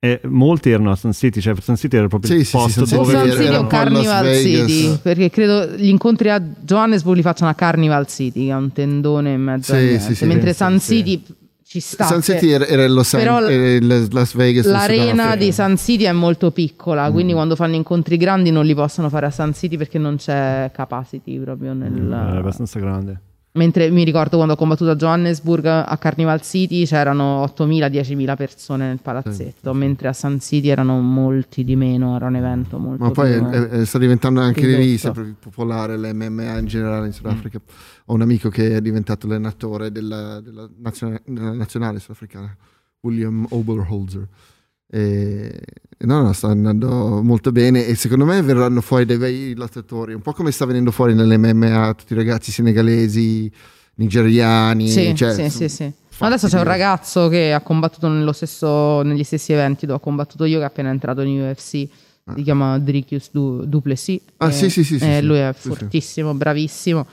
e molti erano a Sun City, cioè Sun City era proprio sì, il posto sì, dove... Sun City o Carnival City, perché credo gli incontri a Johannesburg li facciano a Carnival City, che è un tendone in mezzo sì, a sì, mentre Sun City ci sta. Sun City era lo San, però Las Vegas. L'arena di Sun City è molto piccola, mm. quindi quando fanno incontri grandi non li possono fare a Sun City perché non c'è capacity proprio nel... Mm, è abbastanza grande. Mentre mi ricordo quando ho combattuto a Johannesburg a Carnival City c'erano 8.000-10.000 persone nel palazzetto, sì. mentre a Sun City erano molti di meno, era un evento molto Ma poi è, è, sta diventando anche lì sempre più popolare l'MMA in generale in Sudafrica. Mm. Ho un amico che è diventato allenatore della, della, nazionale, della nazionale sudafricana, William Oberholzer. E, no, no, sta andando molto bene e secondo me verranno fuori dei bei lottatori, un po' come sta venendo fuori nell'MMA tutti i ragazzi senegalesi, nigeriani. Sì, cioè, sì, sì, sì. Adesso c'è un ragazzo che ha combattuto stesso, negli stessi eventi dove ho combattuto io che è appena entrato in UFC. Ah. Si chiama Dricus du- Duplessis. Ah, sì, sì, sì, sì, Lui è fortissimo, bravissimo.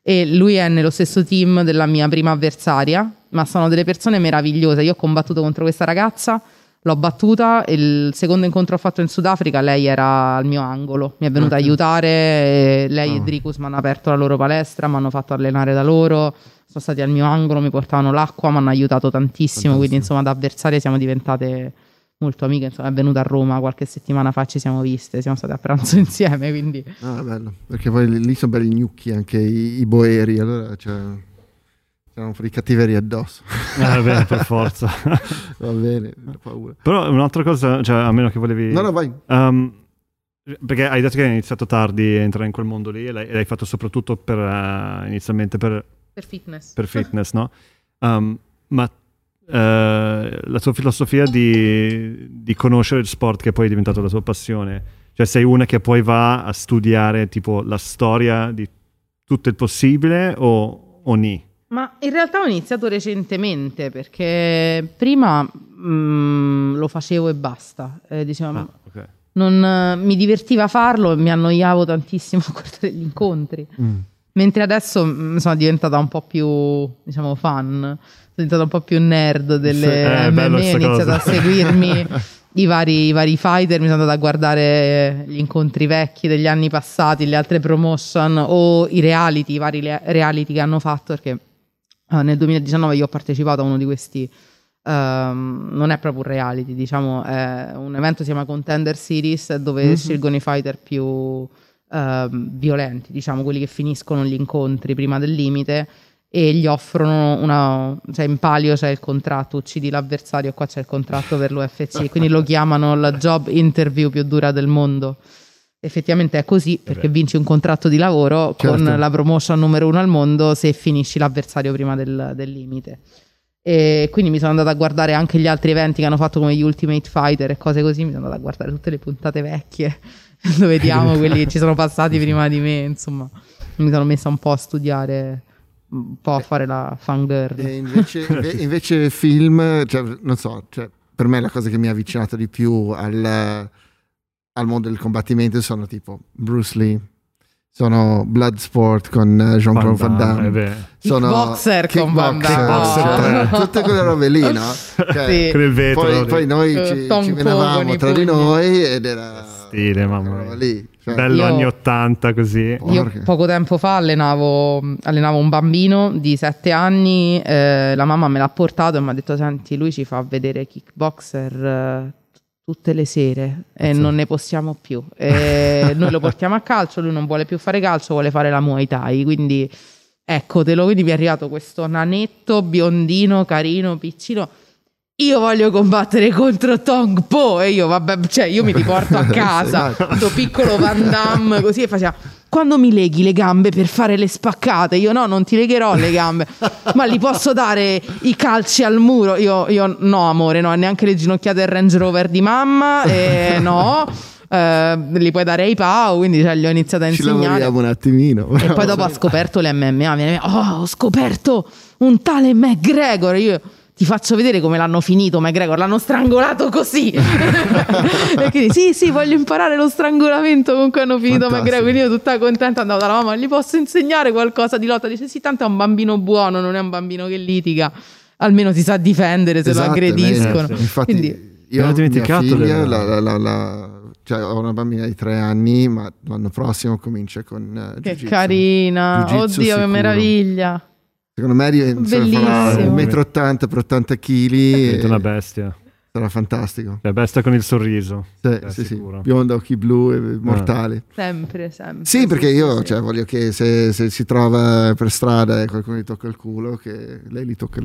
E lui è nello stesso team della mia prima avversaria, ma sono delle persone meravigliose. Io ho combattuto contro questa ragazza L'ho battuta il secondo incontro ho fatto in Sudafrica lei era al mio angolo, mi è venuta okay. a aiutare, lei oh. e Dricus mi hanno aperto la loro palestra, mi hanno fatto allenare da loro, sono stati al mio angolo, mi portavano l'acqua, mi hanno aiutato tantissimo, Fantastico. quindi insomma da avversarie siamo diventate molto amiche, insomma è venuta a Roma qualche settimana fa, ci siamo viste, siamo state a pranzo insieme, quindi... Ah, bello, perché poi lì sono belli gnocchi anche i, i boeri, allora cioè... C'erano un po' di cattiveria addosso. Eh beh, per forza. Va bene, ho paura. Però un'altra cosa, cioè, a meno che volevi... No, no, vai. Um, perché hai detto che hai iniziato tardi a entrare in quel mondo lì e l'hai, l'hai fatto soprattutto per, uh, inizialmente per... Per fitness. Per fitness, no? Um, ma uh, la tua filosofia di, di, conoscere il sport che poi è diventato la tua passione, cioè sei una che poi va a studiare tipo la storia di tutto il possibile o, o ni? Ma in realtà ho iniziato recentemente perché prima mm, lo facevo e basta. Eh, diciamo, ah, okay. non, mi divertiva farlo e mi annoiavo tantissimo a guardare gli incontri. Mm. Mentre adesso mm, sono diventata un po' più, diciamo, fan, sono diventata un po' più nerd delle sì, MMA, ho iniziato cosa. a seguirmi i vari, i vari, fighter, mi sono andata a guardare gli incontri vecchi degli anni passati, le altre promotion o i reality, i vari reality che hanno fatto perché Uh, nel 2019 io ho partecipato a uno di questi Um, non è proprio un reality, diciamo, è un evento si chiama Contender Series dove mm-hmm. scelgono i fighter più uh, violenti, diciamo, quelli che finiscono gli incontri prima del limite e gli offrono una, cioè in palio c'è il contratto, uccidi l'avversario, qua c'è il contratto per l'UFC, quindi lo chiamano la job interview più dura del mondo. Effettivamente è così perché vinci un contratto di lavoro certo. con la promotion numero uno al mondo se finisci l'avversario prima del, del limite. E quindi mi sono andata a guardare anche gli altri eventi che hanno fatto come gli Ultimate Fighter e cose così. Mi sono andata a guardare tutte le puntate vecchie dove vediamo quelli che ci sono passati prima di me. Insomma, mi sono messa un po' a studiare, un po' a fare la fangirl. E invece, invece film, cioè, non so, cioè, per me la cosa che mi ha avvicinato di più al al mondo del combattimento sono tipo Bruce Lee, sono Bloodsport con eh, Jean-Claude Van Damme, Van sono Kickboxer, con Van Damme, oh. tutte quelle robe lì, no? Cioè, sì. poi, poi, noi ci, ci venavamo tra di noi ed era stile, mamma lì. Cioè, Bello io, anni 80 così. Io poco tempo fa allenavo, allenavo un bambino di 7 anni, eh, la mamma me l'ha portato e mi ha detto senti lui ci fa vedere kickboxer eh, tutte le sere e sì. non ne possiamo più. E noi lo portiamo a calcio, lui non vuole più fare calcio, vuole fare la Muay Thai, quindi eccotelo, quindi mi è arrivato questo nanetto biondino, carino, piccino. Io voglio combattere contro Tong Po e io, vabbè, cioè io mi riporto a casa, questo piccolo Van Damme così e faceva quando mi leghi le gambe per fare le spaccate, io no, non ti legherò le gambe, ma li posso dare i calci al muro. Io, io no, amore, no, neanche le ginocchiate del Range Rover di mamma, eh, no. Uh, li puoi dare ai Pau, quindi cioè, gli ho iniziato a insegnare. Ci un attimino. E poi dopo ha scoperto le MMA. Viene, oh, ho scoperto un tale McGregor. Io ti faccio vedere come l'hanno finito McGregor, l'hanno strangolato così. e quindi sì, sì, voglio imparare lo strangolamento con cui hanno finito Fantastico. McGregor. Quindi io tutta contenta andavo dalla mamma, gli posso insegnare qualcosa di lotta? Dice sì, tanto è un bambino buono, non è un bambino che litiga. Almeno si sa difendere se esatto, lo aggrediscono. Eh, infatti, quindi, io ho dimenticato figlia, la, la, la, la cioè, ho una bambina di tre anni, ma l'anno prossimo comincia con uh, Che carina, oddio, sicuro. che meraviglia. Secondo me farà 1,80 m per 80 kg. È una bestia. Sarà fantastico. La bestia con il sorriso. Sì, sì, sì. Bionda, occhi blu e mortali. Ah. Sempre, sempre. Sì, perché io sì. Cioè, voglio che se, se, si trova per strada e qualcuno gli tocca il culo, che lei gli tocca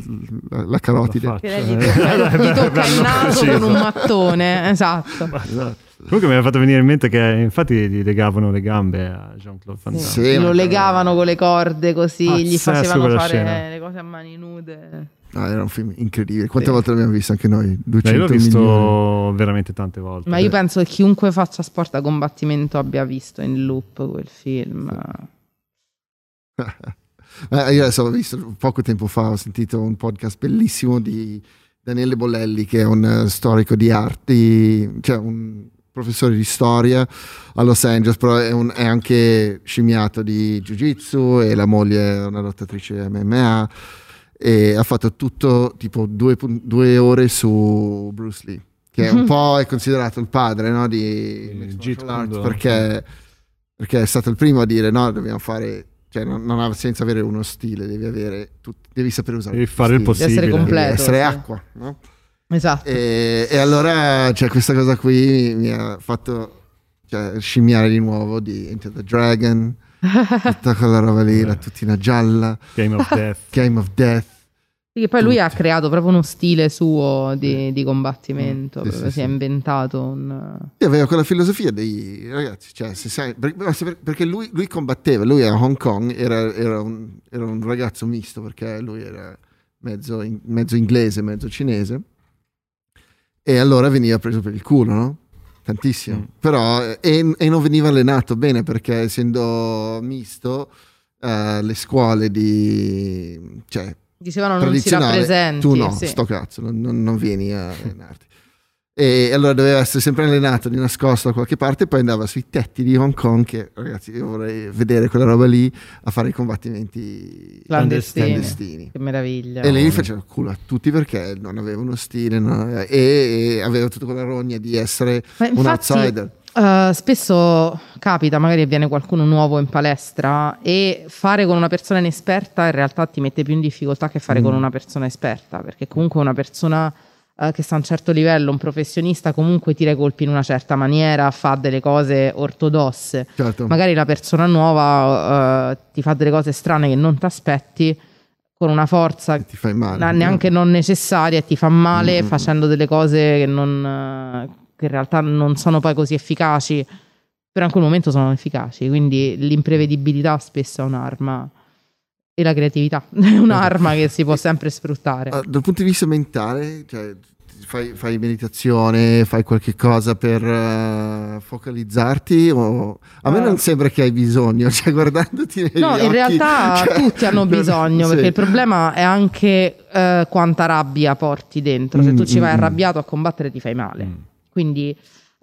la, la carotide. Che lei gli tocca, gli tocca il naso con un mattone. Esatto. esatto. Comunque mi ha fatto venire in mente che infatti gli legavano le gambe a Jean-Claude Van Damme. Sì, lo legavano con le corde così, Pazzesco gli facevano fare scena. le cose a mani nude. Ah, era un film incredibile. Quante sì. volte l'abbiamo visto anche noi? 200 Beh, l'ho visto milioni. veramente tante volte. Ma io penso che chiunque faccia sport a combattimento abbia visto in loop quel film. Eh, io adesso ho visto poco tempo fa, ho sentito un podcast bellissimo di Daniele Bollelli, che è un storico di arti, cioè un professore di storia a Los Angeles, però è, un, è anche scimmiato di Jiu-Jitsu e la moglie è una lottatrice MMA e ha fatto tutto tipo due, due ore su Bruce Lee, che è un po' è considerato il padre no, di Jiu-Jitsu perché, perché è stato il primo a dire no, dobbiamo fare cioè non, non ha senso avere uno stile, devi avere tu, devi sapere usare devi fare il possibile, devi essere completo, devi essere acqua, no? Esatto. E, e allora cioè, questa cosa qui mi ha fatto cioè, scimmiare di nuovo di Into the Dragon, tutta quella roba lì, la tutina gialla, Game of Death. Game of Death. Sì, poi lui ha creato proprio uno stile suo di, di combattimento, mm, sì, sì, si è inventato un... Sì, aveva quella filosofia dei ragazzi, cioè, se sai, perché lui, lui, combatteva, lui a Hong Kong era, era, un, era un, ragazzo misto perché lui era mezzo, mezzo inglese, mezzo cinese e allora veniva preso per il culo, no? Tantissimo. Mm. Però, e, e, non veniva allenato bene perché essendo misto, uh, le scuole di... Cioè, Dicevano non si rappresenti. Tu no, sì. sto cazzo, non, non, non vieni a allenarti. E allora doveva essere sempre allenato di nascosto da qualche parte e poi andava sui tetti di Hong Kong che ragazzi io vorrei vedere quella roba lì a fare i combattimenti clandestini, clandestini. che meraviglia e lei faceva culo a tutti perché non aveva uno stile no? e, e, aveva tutta quella rogna di essere infatti, un outsider Uh, spesso capita, magari viene qualcuno nuovo in palestra e fare con una persona inesperta in realtà ti mette più in difficoltà che fare mm. con una persona esperta, perché comunque una persona uh, che sta a un certo livello, un professionista, comunque tira i colpi in una certa maniera, fa delle cose ortodosse. Certo. Magari la persona nuova uh, ti fa delle cose strane che non ti aspetti con una forza male, neanche no? non necessaria e ti fa male mm. facendo delle cose che non che in realtà non sono poi così efficaci, però in quel momento sono efficaci, quindi l'imprevedibilità spesso è un'arma e la creatività è un'arma che si può sempre sfruttare. Uh, dal punto di vista mentale, cioè, fai, fai, meditazione, fai qualche cosa per uh, focalizzarti? O... A me uh, non sembra che hai bisogno, cioè guardandoti negli No, occhi, in realtà cioè, tutti hanno bisogno, sì. perché il problema è anche uh, quanta rabbia porti dentro. Se mm, tu ci vai mm, mm. arrabbiato a combattere ti fai male. Mm. Quindi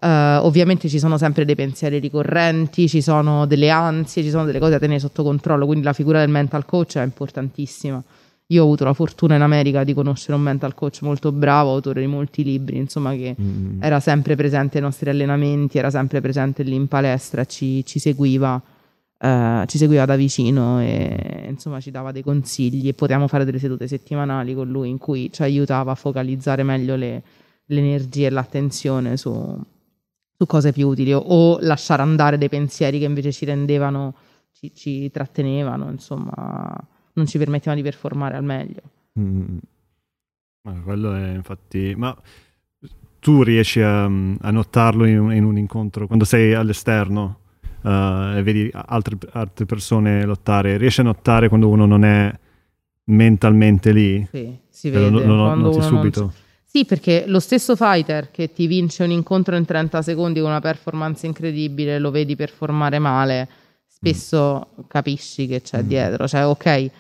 uh, ovviamente ci sono sempre dei pensieri ricorrenti, ci sono delle ansie, ci sono delle cose da tenere sotto controllo, quindi la figura del mental coach è importantissima. Io ho avuto la fortuna in America di conoscere un mental coach molto bravo, autore di molti libri, insomma, che mm. era sempre presente ai nostri allenamenti, era sempre presente lì in palestra, ci, ci seguiva. Uh, ci seguiva da vicino e insomma ci dava dei consigli e potevamo fare delle sedute settimanali con lui in cui ci aiutava a focalizzare meglio le, l'energia e l'attenzione su, su cose più utili o, o, lasciare andare dei pensieri che invece ci rendevano, ci, ci, trattenevano, insomma, non ci permettevano di performare al meglio. Mm. Ma quello è infatti... Ma tu riesci a, a notarlo in, in, un incontro quando sei all'esterno uh, e vedi altre, altre persone lottare, riesci a notare quando uno non è mentalmente lì? Sì, si vede. Lo, lo, lo noti subito? Non sì, perché lo stesso fighter che ti vince un incontro in 30 secondi con una performance incredibile, lo vedi performare male, spesso mm. capisci che c'è mm. dietro. Cioè, ok,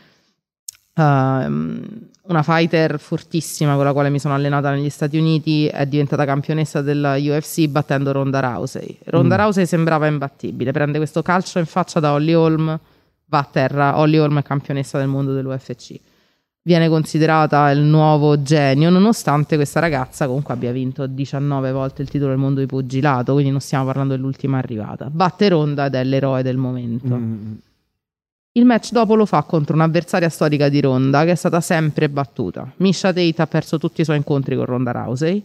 uh, una fighter fortissima con la quale mi sono allenata negli Stati Uniti è diventata campionessa della UFC battendo Ronda Rousey. Ronda mm. Rousey sembrava imbattibile, prende questo calcio in faccia da Holly Holm, va a terra, Holly Holm è campionessa del mondo dell'UFC viene considerata il nuovo genio, nonostante questa ragazza comunque abbia vinto 19 volte il titolo del mondo di pugilato, quindi non stiamo parlando dell'ultima arrivata. Batte Ronda ed è l'eroe del momento. Mm. Il match dopo lo fa contro un'avversaria storica di Ronda che è stata sempre battuta. Misha Tate ha perso tutti i suoi incontri con Ronda Rousey,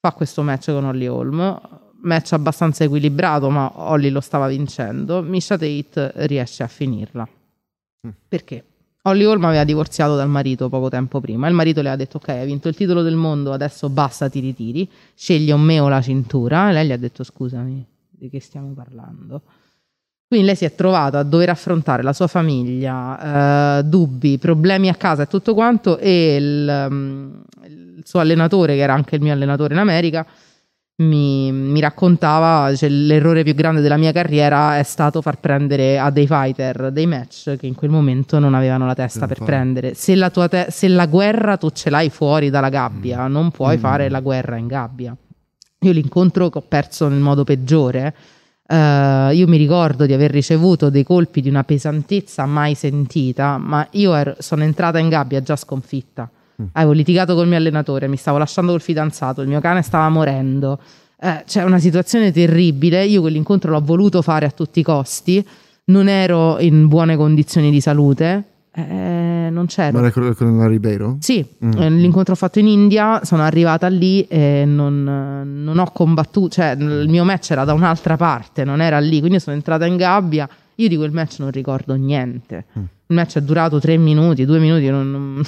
fa questo match con Holly Holm, match abbastanza equilibrato ma Holly lo stava vincendo, Misha Tate riesce a finirla. Mm. Perché? Holly Holm aveva divorziato dal marito poco tempo prima. Il marito le ha detto: Ok, hai vinto il titolo del mondo, adesso basta, ti ritiri. Scegli o me o la cintura. E lei gli ha detto: Scusami, di che stiamo parlando? Quindi lei si è trovata a dover affrontare la sua famiglia, eh, dubbi, problemi a casa e tutto quanto. E il, um, il suo allenatore, che era anche il mio allenatore in America, mi, mi raccontava cioè, l'errore più grande della mia carriera è stato far prendere a dei fighter dei match che in quel momento non avevano la testa per fare. prendere. Se la, te- se la, guerra tu ce l'hai fuori dalla gabbia, mm. non puoi mm. fare la guerra in gabbia. Io l'incontro che ho perso nel modo peggiore. Uh, io mi ricordo di aver ricevuto dei colpi di una pesantezza mai sentita, ma io ero, sono entrata in gabbia già sconfitta. Avevo litigato col mio allenatore, mi stavo lasciando col fidanzato, il mio cane stava morendo. Eh, c'è una situazione terribile. Io quell'incontro l'ho voluto fare a tutti i costi. Non ero in buone condizioni di salute. Eh, non c'ero. Ma era quello con la Ribeiro? Sì, mm. Eh, l'incontro fatto in India, sono arrivata lì e non, non, ho combattuto, cioè il mio match era da un'altra parte, non era lì, quindi sono entrata in gabbia. Io di quel match non ricordo niente. Mm. Il match è durato tre minuti, due minuti. Non, non...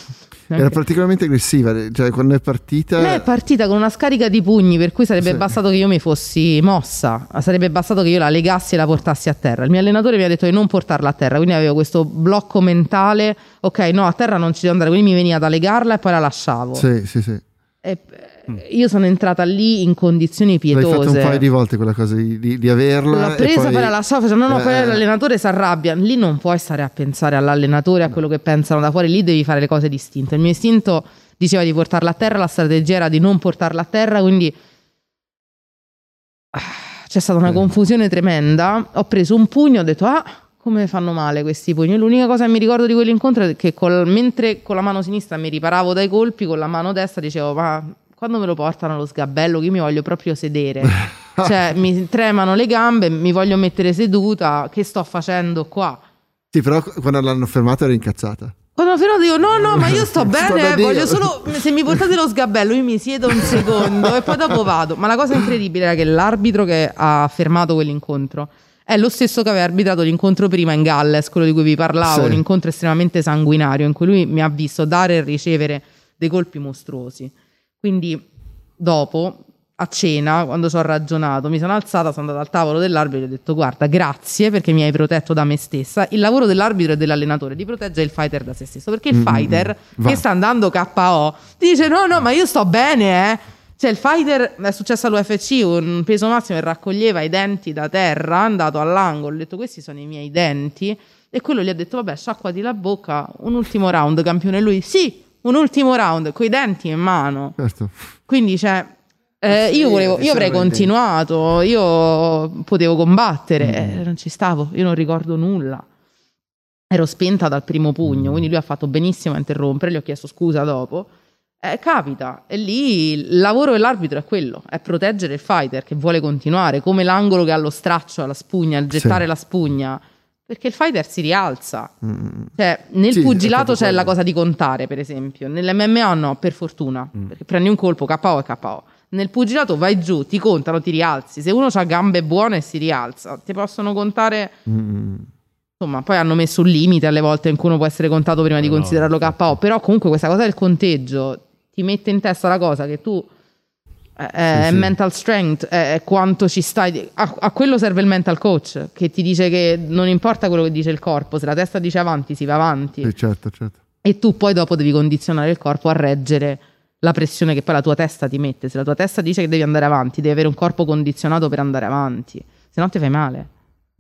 Era particolarmente aggressiva, cioè quando è partita. Lei è partita con una scarica di pugni, per cui sarebbe sì. bastato che io mi fossi mossa, sarebbe bastato che io la legassi e la portassi a terra. Il mio allenatore mi ha detto di non portarla a terra, quindi avevo questo blocco mentale. Ok, no, a terra non ci devo andare, quindi mi veniva da legarla e poi la lasciavo. Sì, sì, sì. E, Mm. io sono entrata lì in condizioni pietose. L'hai fatto un paio di volte quella cosa di, di, di averla. L'ho presa, poi, poi la lasciavo, facendo no, no, eh, poi l'allenatore si arrabbia. Lì non puoi stare a pensare all'allenatore, a quello che pensano da fuori, lì devi fare le cose distinte. Il mio istinto diceva di portarla a terra, la strategia era di non portarla a terra, quindi ah, c'è stata una confusione tremenda. Ho preso un pugno, ho detto ah come fanno male questi pugni. L'unica cosa che mi ricordo di quell'incontro è che col, mentre con la mano sinistra mi riparavo dai colpi, con la mano destra dicevo ma quando me lo portano allo sgabello, che io mi voglio proprio sedere. cioè mi tremano le gambe, mi voglio mettere seduta, che sto facendo qua? Sì, però quando l'hanno fermato ero incazzata. Quando l'hanno fermato dico no, no, ma io sto bene, voglio solo, se mi portate lo sgabello io mi siedo un secondo e poi dopo vado. Ma la cosa incredibile era che l'arbitro che ha fermato quell'incontro è lo stesso che aveva arbitrato l'incontro prima in Galles, quello di cui vi parlavo, sì. un incontro estremamente sanguinario in cui lui mi ha visto dare e ricevere dei colpi mostruosi. Quindi dopo a cena, quando ci ho ragionato, mi sono alzata, sono andata al tavolo dell'arbitro e ho detto guarda, grazie perché mi hai protetto da me stessa. Il lavoro dell'arbitro e dell'allenatore di proteggere il fighter da se stesso, perché il mm-hmm. fighter Va. che sta andando KO dice no, no, ma io sto bene, eh. Cioè il fighter, è successo all'UFC, un peso massimo e raccoglieva i denti da terra, è andato all'angolo, ha detto questi sono i miei denti e quello gli ha detto vabbè sciacquati la bocca, un ultimo round campione, lui sì, un ultimo round, coi denti in mano. Certo. Quindi cioè eh, io, volevo, io avrei continuato, io potevo combattere, mm. eh, non ci stavo, io non ricordo nulla. Ero spenta dal primo pugno, mm. quindi lui ha fatto benissimo a interrompere, gli ho chiesto scusa dopo. Eh, capita, e lì il lavoro dell'arbitro è quello, è proteggere il fighter che vuole continuare, come l'angolo che ha lo straccio, la spugna, il gettare sì. la spugna, perché il fighter si rialza. Mm. Cioè, nel sì, pugilato c'è quello. la cosa di contare, per esempio, nell'MMA no, per fortuna, mm. perché prendi un colpo, KO e KO nel pugilato vai giù, ti contano, ti rialzi. Se uno ha gambe buone si rialza, ti possono contare. Mm. Insomma, poi hanno messo un limite alle volte in cui uno può essere contato prima di no, considerarlo no. KO. Però comunque questa cosa del conteggio ti mette in testa la cosa che tu eh, è sì, mental strength, è quanto ci stai. A, a, quello serve il mental coach che ti dice che non importa quello che dice il corpo, se la testa dice avanti, si va avanti. Sì, certo, certo. E tu poi dopo devi condizionare il corpo a reggere la pressione che poi la tua testa ti mette. Se la tua testa dice che devi andare avanti, devi avere un corpo condizionato per andare avanti, se no ti fai male.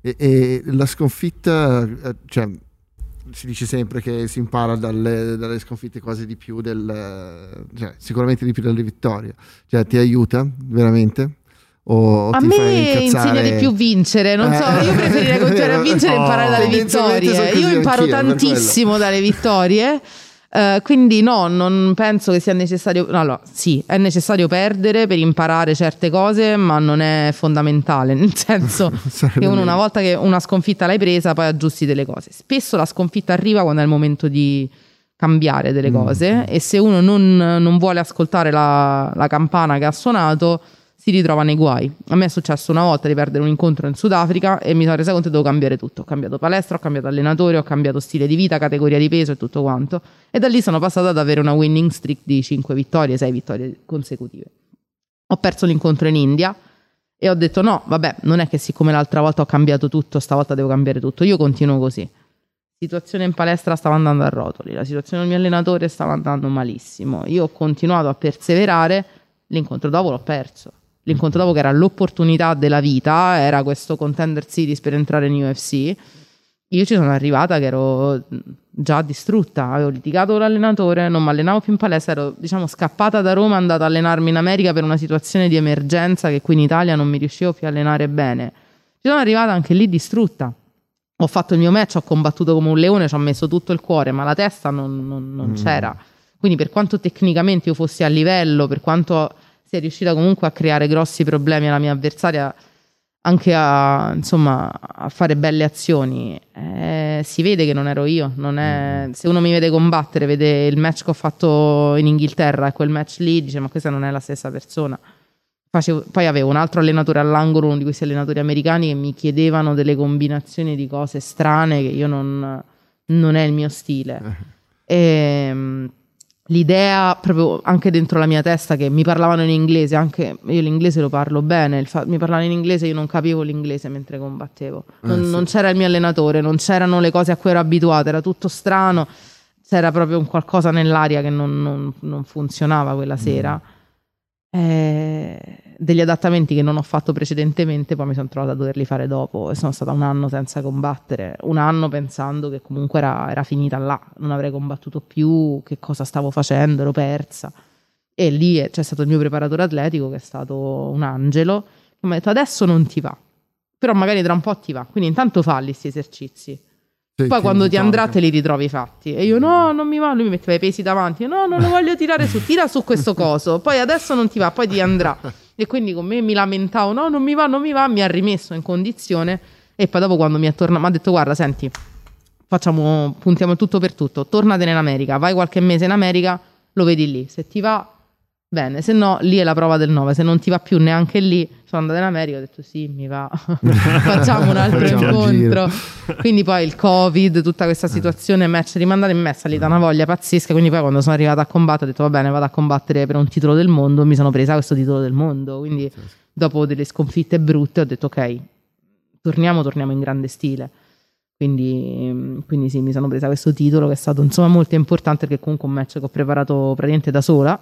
E, e la sconfitta, eh, cioè, si dice sempre che si impara dalle, dalle sconfitte quasi di più del, cioè, sicuramente di più delle vittorie. Cioè, ti aiuta veramente? O, a me insegna di più vincere, non so, io preferirei continuare a vincere e imparare dalle vittorie. Io imparo tantissimo dalle vittorie. Uh, quindi no, non penso che sia necessario. No, allora, sì, è necessario perdere per imparare certe cose, ma non è fondamentale. Nel senso che uno, una volta che una sconfitta l'hai presa, poi aggiusti delle cose. Spesso la sconfitta arriva quando è il momento di cambiare delle mm. cose. Mm. E se uno non, non vuole ascoltare la, la campana che ha suonato si ritrova nei guai. A me è successo una volta di perdere un incontro in Sudafrica e mi sono resa conto che dovevo cambiare tutto. Ho cambiato palestra, ho cambiato allenatore, ho cambiato stile di vita, categoria di peso e tutto quanto. E da lì sono passata ad avere una winning streak di 5 vittorie, 6 vittorie consecutive. Ho perso l'incontro in India e ho detto no, vabbè, non è che siccome l'altra volta ho cambiato tutto, stavolta devo cambiare tutto. Io continuo così. Situazione in palestra stava andando a rotoli, la situazione del mio allenatore stava andando malissimo. Io ho continuato a perseverare, l'incontro dopo l'ho perso l'incontro dopo che era l'opportunità della vita, era questo contender series per entrare in UFC. Io ci sono arrivata che ero già distrutta, avevo litigato con l'allenatore, non mi allenavo più in palestra, ero diciamo scappata da Roma, andata a allenarmi in America per una situazione di emergenza che qui in Italia non mi riuscivo più a allenare bene. Ci sono arrivata anche lì distrutta. Ho fatto il mio match, ho combattuto come un leone, ci ho messo tutto il cuore, ma la testa non, non, non mm. c'era. Quindi per quanto tecnicamente io fossi a livello, per quanto sia riuscita comunque a creare grossi problemi alla mia avversaria, anche a, insomma, a fare belle azioni. Eh, si vede che non ero io. Non è, mm. se uno mi vede combattere, vede il match che ho fatto in Inghilterra e quel match lì, dice: Ma questa non è la stessa persona. Facevo, poi avevo un altro allenatore all'angolo, uno di questi allenatori americani, che mi chiedevano delle combinazioni di cose strane che io non, non è il mio stile. Eh. E, ehm, l'idea proprio anche dentro la mia testa che mi parlavano in inglese, anche io l'inglese lo parlo bene, fa- mi parlavano in inglese, io non capivo l'inglese mentre combattevo, non, eh, sì. non, c'era il mio allenatore, non c'erano le cose a cui ero abituato, era tutto strano, c'era proprio un qualcosa nell'aria che non, non, non funzionava quella sera. Mm. Eh, degli adattamenti che non ho fatto precedentemente, poi mi sono trovata a doverli fare dopo e sono stata un anno senza combattere, un anno pensando che comunque era, era finita là, non avrei combattuto più, che cosa stavo facendo, ero persa. E lì c'è stato il mio preparatore atletico che è stato un angelo, che mi ha detto adesso non ti va, però magari tra un po' ti va, quindi intanto falli questi esercizi sì, Poi quando ti andrà te li ritrovi fatti. E io no, non mi va, lui mi metteva i pesi davanti. No, non lo voglio tirare su, tira su questo coso. Poi adesso non ti va, poi ti andrà. E quindi con me mi lamentavo, no, non mi va, non mi va, mi ha rimesso in condizione e poi dopo quando mi è tornato, mi ha detto guarda, senti, facciamo, puntiamo tutto per tutto, tornatene in America, vai qualche mese in America, lo vedi lì, se ti va bene, se no lì è la prova del 9, se non ti va più neanche lì, sono andata in America, ho detto sì, mi va, facciamo un altro incontro. Quindi poi il Covid, tutta questa eh. situazione, match rimandare in me è salita una voglia pazzesca, quindi poi quando sono arrivata a combattere ho detto va bene, vado a combattere per un titolo del mondo, mi sono presa questo titolo del mondo, quindi dopo delle sconfitte brutte ho detto ok, torniamo, torniamo in grande stile. Quindi, quindi sì, mi sono presa questo titolo che è stato insomma molto importante perché comunque un match che ho preparato praticamente da sola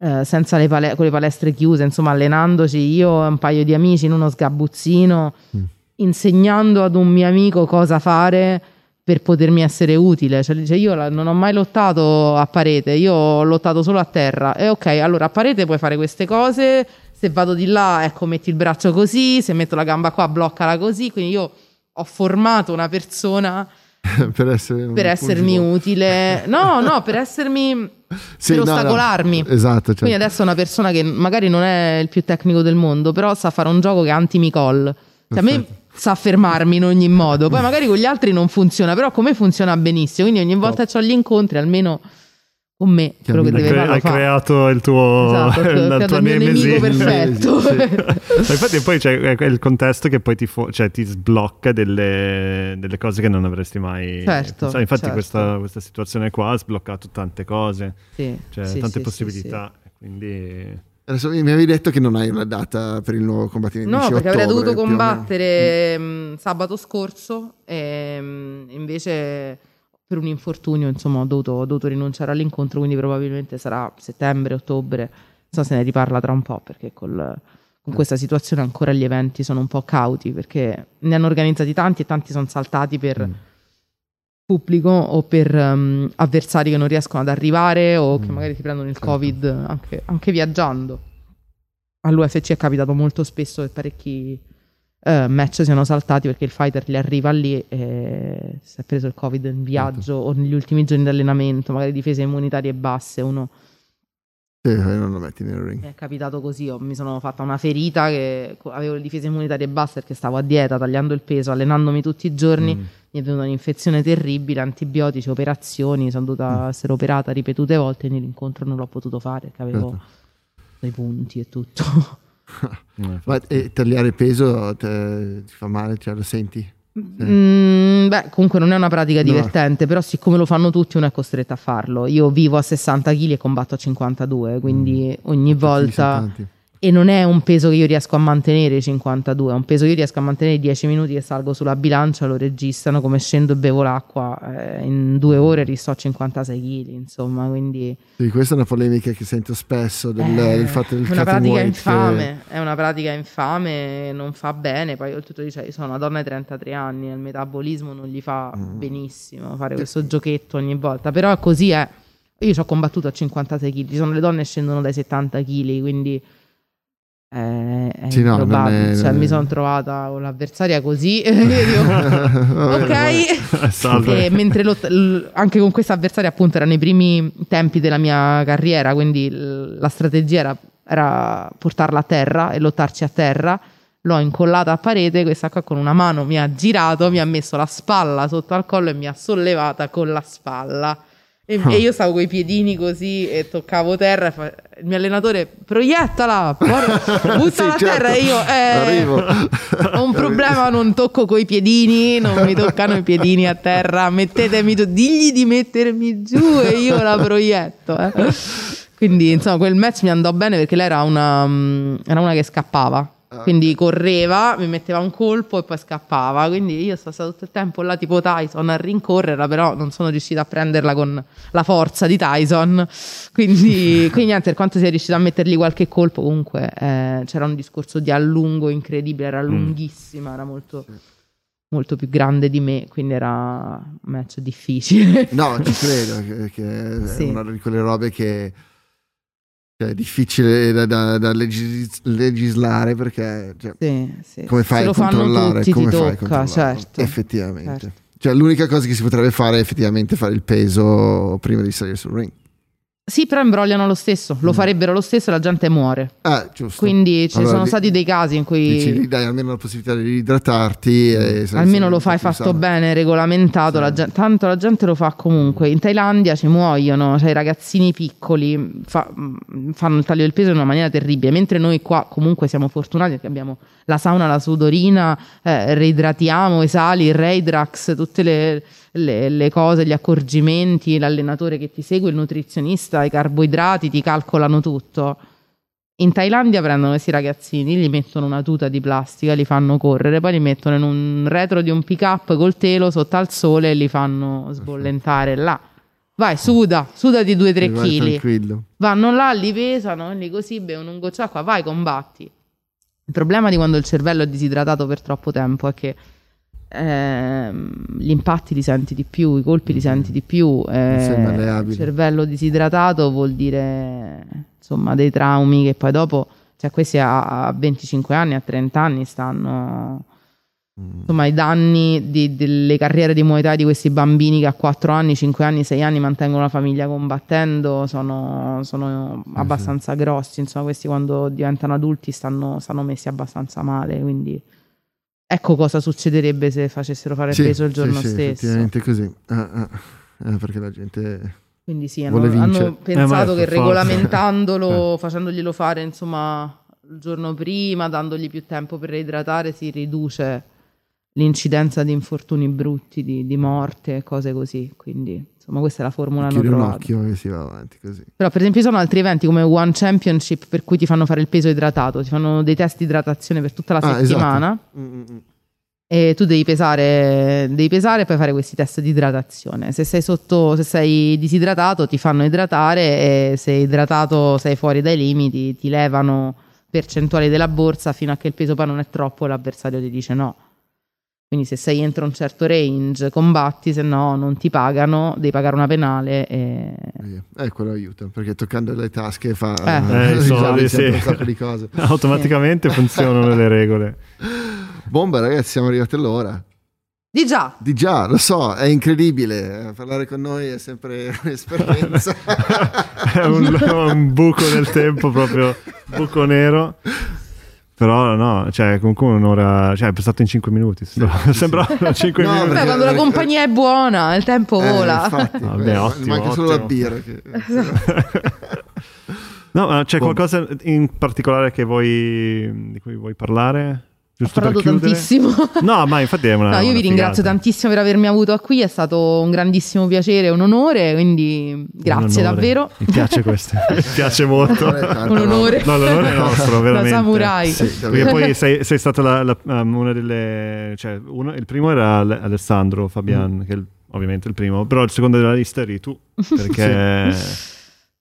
eh, senza le pale- con le palestre chiuse, insomma, allenandoci io e un paio di amici in uno sgabuzzino, mm. insegnando ad un mio amico cosa fare per potermi essere utile. Cioè, dice, io non ho mai lottato a parete, io ho lottato solo a terra. E ok, allora a parete puoi fare queste cose, se vado di là, ecco, metti il braccio così, se metto la gamba qua, bloccala così. Quindi io ho formato una persona per, essere per essermi utile. No, no, per essermi... Sì, per ostacolarmi. No, esatto. Certo. Quindi adesso è una persona che magari non è il più tecnico del mondo, però sa fare un gioco che è anti-Micol. Cioè, a me sa fermarmi in ogni modo. Poi magari con gli altri non funziona, però con me funziona benissimo. Quindi ogni volta che ho gli incontri, almeno con me quello che deve fare. Hai fa. creato il tuo, esatto, il tuo nemico perfetto. sì. Infatti, poi c'è il contesto che poi ti, fo- cioè, ti sblocca delle, delle, cose che non avresti mai certo, pensato. Infatti, certo. Questa, questa, situazione qua ha sbloccato tante cose, sì, cioè, sì, tante possibilità. Quindi. Adesso mi avevi detto che non hai una data per il nuovo combattimento. No, perché avrei dovuto combattere mm. sabato scorso e mm, invece per un infortunio, insomma, ho dovuto, ho dovuto, rinunciare all'incontro, quindi probabilmente sarà settembre, ottobre, non so se ne riparla tra un po', perché col, con questa situazione ancora gli eventi sono un po' cauti, perché ne hanno organizzati tanti e tanti sono saltati per mm. pubblico o per um, avversari che non riescono ad arrivare o mm. che magari ti prendono il certo. Covid anche, anche viaggiando. All'UFC è capitato molto spesso che parecchi uh, match siano saltati perché il fighter gli arriva lì e si è preso il covid in viaggio certo. o negli ultimi giorni di allenamento, magari difese immunitarie basse, uno... Sì, non lo metti nel ring. Mi è capitato così, io mi sono fatta una ferita che avevo le difese immunitarie basse perché stavo a dieta, tagliando il peso, allenandomi tutti i giorni, mm. mi è venuta un'infezione terribile, antibiotici, operazioni, sono dovuta mm. essere operata ripetute volte e nell'incontro non l'ho potuto fare perché avevo certo. i punti e tutto. Ma e tagliare peso te, ti fa male? Cioè, lo senti? Mm, beh, comunque non è una pratica divertente, no. però siccome lo fanno tutti uno è costretto a farlo. Io vivo a 60 kg e combatto a 52, quindi mm. ogni volta e non è un peso che io riesco a mantenere 52, è un peso che io riesco a mantenere 10 minuti che salgo sulla bilancia, lo registrano come scendo e bevo l'acqua, eh, in due ore risto a 56 kg, insomma, quindi... Sì, questa è una polemica che sento spesso del, eh, del fatto del È una pratica infame, che... è una pratica infame, non fa bene, poi oltretutto dice, io sono una donna di 33 anni, il metabolismo non gli fa mm. benissimo fare questo giochetto ogni volta, però così è. Io ci ho combattuto a 56 kg, sono le donne che scendono dai 70 kg, quindi è, è sì, no, è, cioè, mi sono trovata con l'avversaria così. Dico, ok. E mentre lot- anche con questa avversaria appunto erano i primi tempi della mia carriera quindi la strategia era, era portarla a terra e lottarci a terra. L'ho incollata a parete questa qua con una mano mi ha girato mi ha messo la spalla sotto al collo e mi ha sollevata con la spalla e, oh. e, io stavo coi piedini così e toccavo terra. Fa... Il mio allenatore proiettala, buttala sì, a certo. terra. E io eh, ho un problema, non tocco coi piedini, non mi toccano i piedini a terra. Mettetemi, digli di mettermi giù e io la proietto. Eh. Quindi insomma, quel match mi andò bene perché lei era una, mm, era una che scappava quindi correva, mi metteva un colpo e poi scappava. Quindi io sono stato tutto il tempo là tipo Tyson a rincorrerla, però non sono riuscita a prenderla con la forza di Tyson. Quindi, quindi niente, per quanto sia riuscita a mettergli qualche colpo, comunque eh, c'era un discorso di allungo incredibile, era mm. lunghissima, era molto... molto più grande di me, quindi era un match difficile. No, ci credo, che, che sì. è una di quelle robe che cioè, è difficile da, da, da legis- legislare perché cioè, sì, sì. come fai a controllare? Tutti, come fai tocca, a certo. Effettivamente. Certo. Cioè, l'unica cosa che si potrebbe fare è effettivamente fare il peso prima di salire sul ring. Sì, però imbrogliano lo stesso, lo mm. farebbero lo stesso e la gente muore. Ah, giusto. Quindi ci allora, sono li, stati dei casi in cui... Dici, dai almeno la possibilità di idratarti. E almeno lo fai fatto bene, regolamentato, sì. la gente, tanto la gente lo fa comunque. In Thailandia ci muoiono, cioè i ragazzini piccoli fa, mm, fanno il taglio del peso in una maniera terribile, mentre noi qua comunque siamo fortunati perché abbiamo la sauna, la sudorina, eh, reidratiamo, i sali, il Reidrax, tutte le le, le, cose, gli accorgimenti, l'allenatore che ti segue, il nutrizionista, i carboidrati, ti calcolano tutto. In Thailandia prendono questi ragazzini, gli mettono una tuta di plastica, li fanno correre, poi li mettono in un retro di un pick up col telo sotto al sole e li fanno sbollentare là. Vai, suda, suda di 2-3 kg. Vanno là, li pesano, lì così bevono un goccio d'acqua, vai, combatti. Il problema di quando il cervello è disidratato per troppo tempo è che ehm, gli impatti li senti di più, i colpi li senti di più. Eh, il cervello disidratato vuol dire insomma dei traumi che poi dopo, cioè questi a, a 25 anni, a 30 anni stanno mm. insomma i danni di, delle carriere di Muay Thai di questi bambini che a 4 anni, 5 anni, 6 anni mantengono la famiglia combattendo sono, sono abbastanza grossi insomma questi quando diventano adulti stanno, stanno messi abbastanza male quindi Ecco cosa succederebbe se facessero fare sì, il peso il giorno sì, stesso. Sì, effettivamente così. Ah, ah. Eh, perché la gente. Quindi sì, hanno, hanno pensato eh, che regolamentandolo, eh. facendoglielo fare insomma il giorno prima, dandogli più tempo per reidratare, si riduce l'incidenza di infortuni brutti, di, di morte e cose così. Quindi insomma questa è la formula Chiudi hanno un occhio e si va avanti così. Però per esempio ci sono altri eventi come One Championship per cui ti fanno fare il peso idratato, ti fanno dei test di idratazione per tutta la ah, settimana. Esatto. Mm, mm, mm. E tu devi pesare, devi pesare e poi fare questi test di idratazione. Se sei, sotto, se sei disidratato ti fanno idratare e se idratato sei fuori dai limiti ti levano percentuali della borsa fino a che il peso poi non è troppo e l'avversario ti dice no. Quindi se sei entro un certo range combatti, se no non ti pagano, devi pagare una penale. E... Eh, quello aiuta, perché toccando le tasche fa eh. Eh, soldi, sì. un sacco di cose. Automaticamente funzionano le regole. Bomba ragazzi, siamo arrivati all'ora. Di già. Di già, lo so, è incredibile. Parlare con noi è sempre un'esperienza. è un, un buco nel tempo, proprio buco nero. Però no, cioè comunque un'ora, cioè è passato in 5 minuti, sì, sembra sì. 5 no, minuti. Beh, quando la compagnia è buona, il tempo eh, vola. Infatti, Vabbè, eh, ottimo, manca ottimo. solo la birra. Che... no, ma c'è qualcosa in particolare che vuoi, di cui vuoi parlare? Giusto Ho parlato tantissimo. No, ma infatti è una. No, io una vi ringrazio tantissimo per avermi avuto qui, è stato un grandissimo piacere, un onore, quindi grazie onore. davvero. Mi piace questo, mi piace molto. un onore. No, l'onore è nostro, veramente. Da samurai. Sì, Perché poi sei, sei stata la, la, um, una delle. Cioè, uno, il primo era Alessandro Fabian, mm. che è ovviamente il primo, però il secondo della lista eri tu. Perché. sì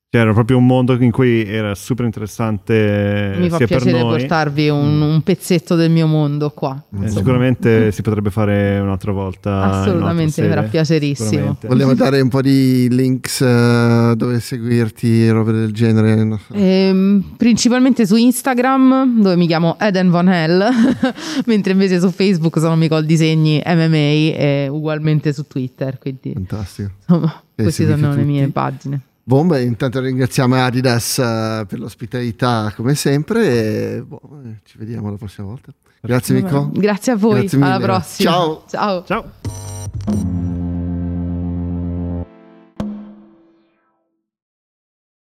cioè, era proprio un mondo in cui era super interessante. Mi fa piacere portarvi un, mm. un, pezzetto del mio mondo qua. Eh, sicuramente si potrebbe fare un'altra volta. Assolutamente, mi farà piacerissimo. Vogliamo dare un po' di links uh, dove seguirti, robe del genere? Ehm, principalmente su Instagram, dove mi chiamo Eden Von Hell, mentre invece su Facebook sono Micol Disegni MMA e ugualmente su Twitter. Quindi, Fantastico. Insomma, queste sono le mie pagine. Bomba, intanto ringraziamo Adidas uh, per l'ospitalità come sempre e boh, ci vediamo la prossima volta. Grazie Mico. Grazie a voi, Grazie alla prossima. Ciao. Ciao. Ciao.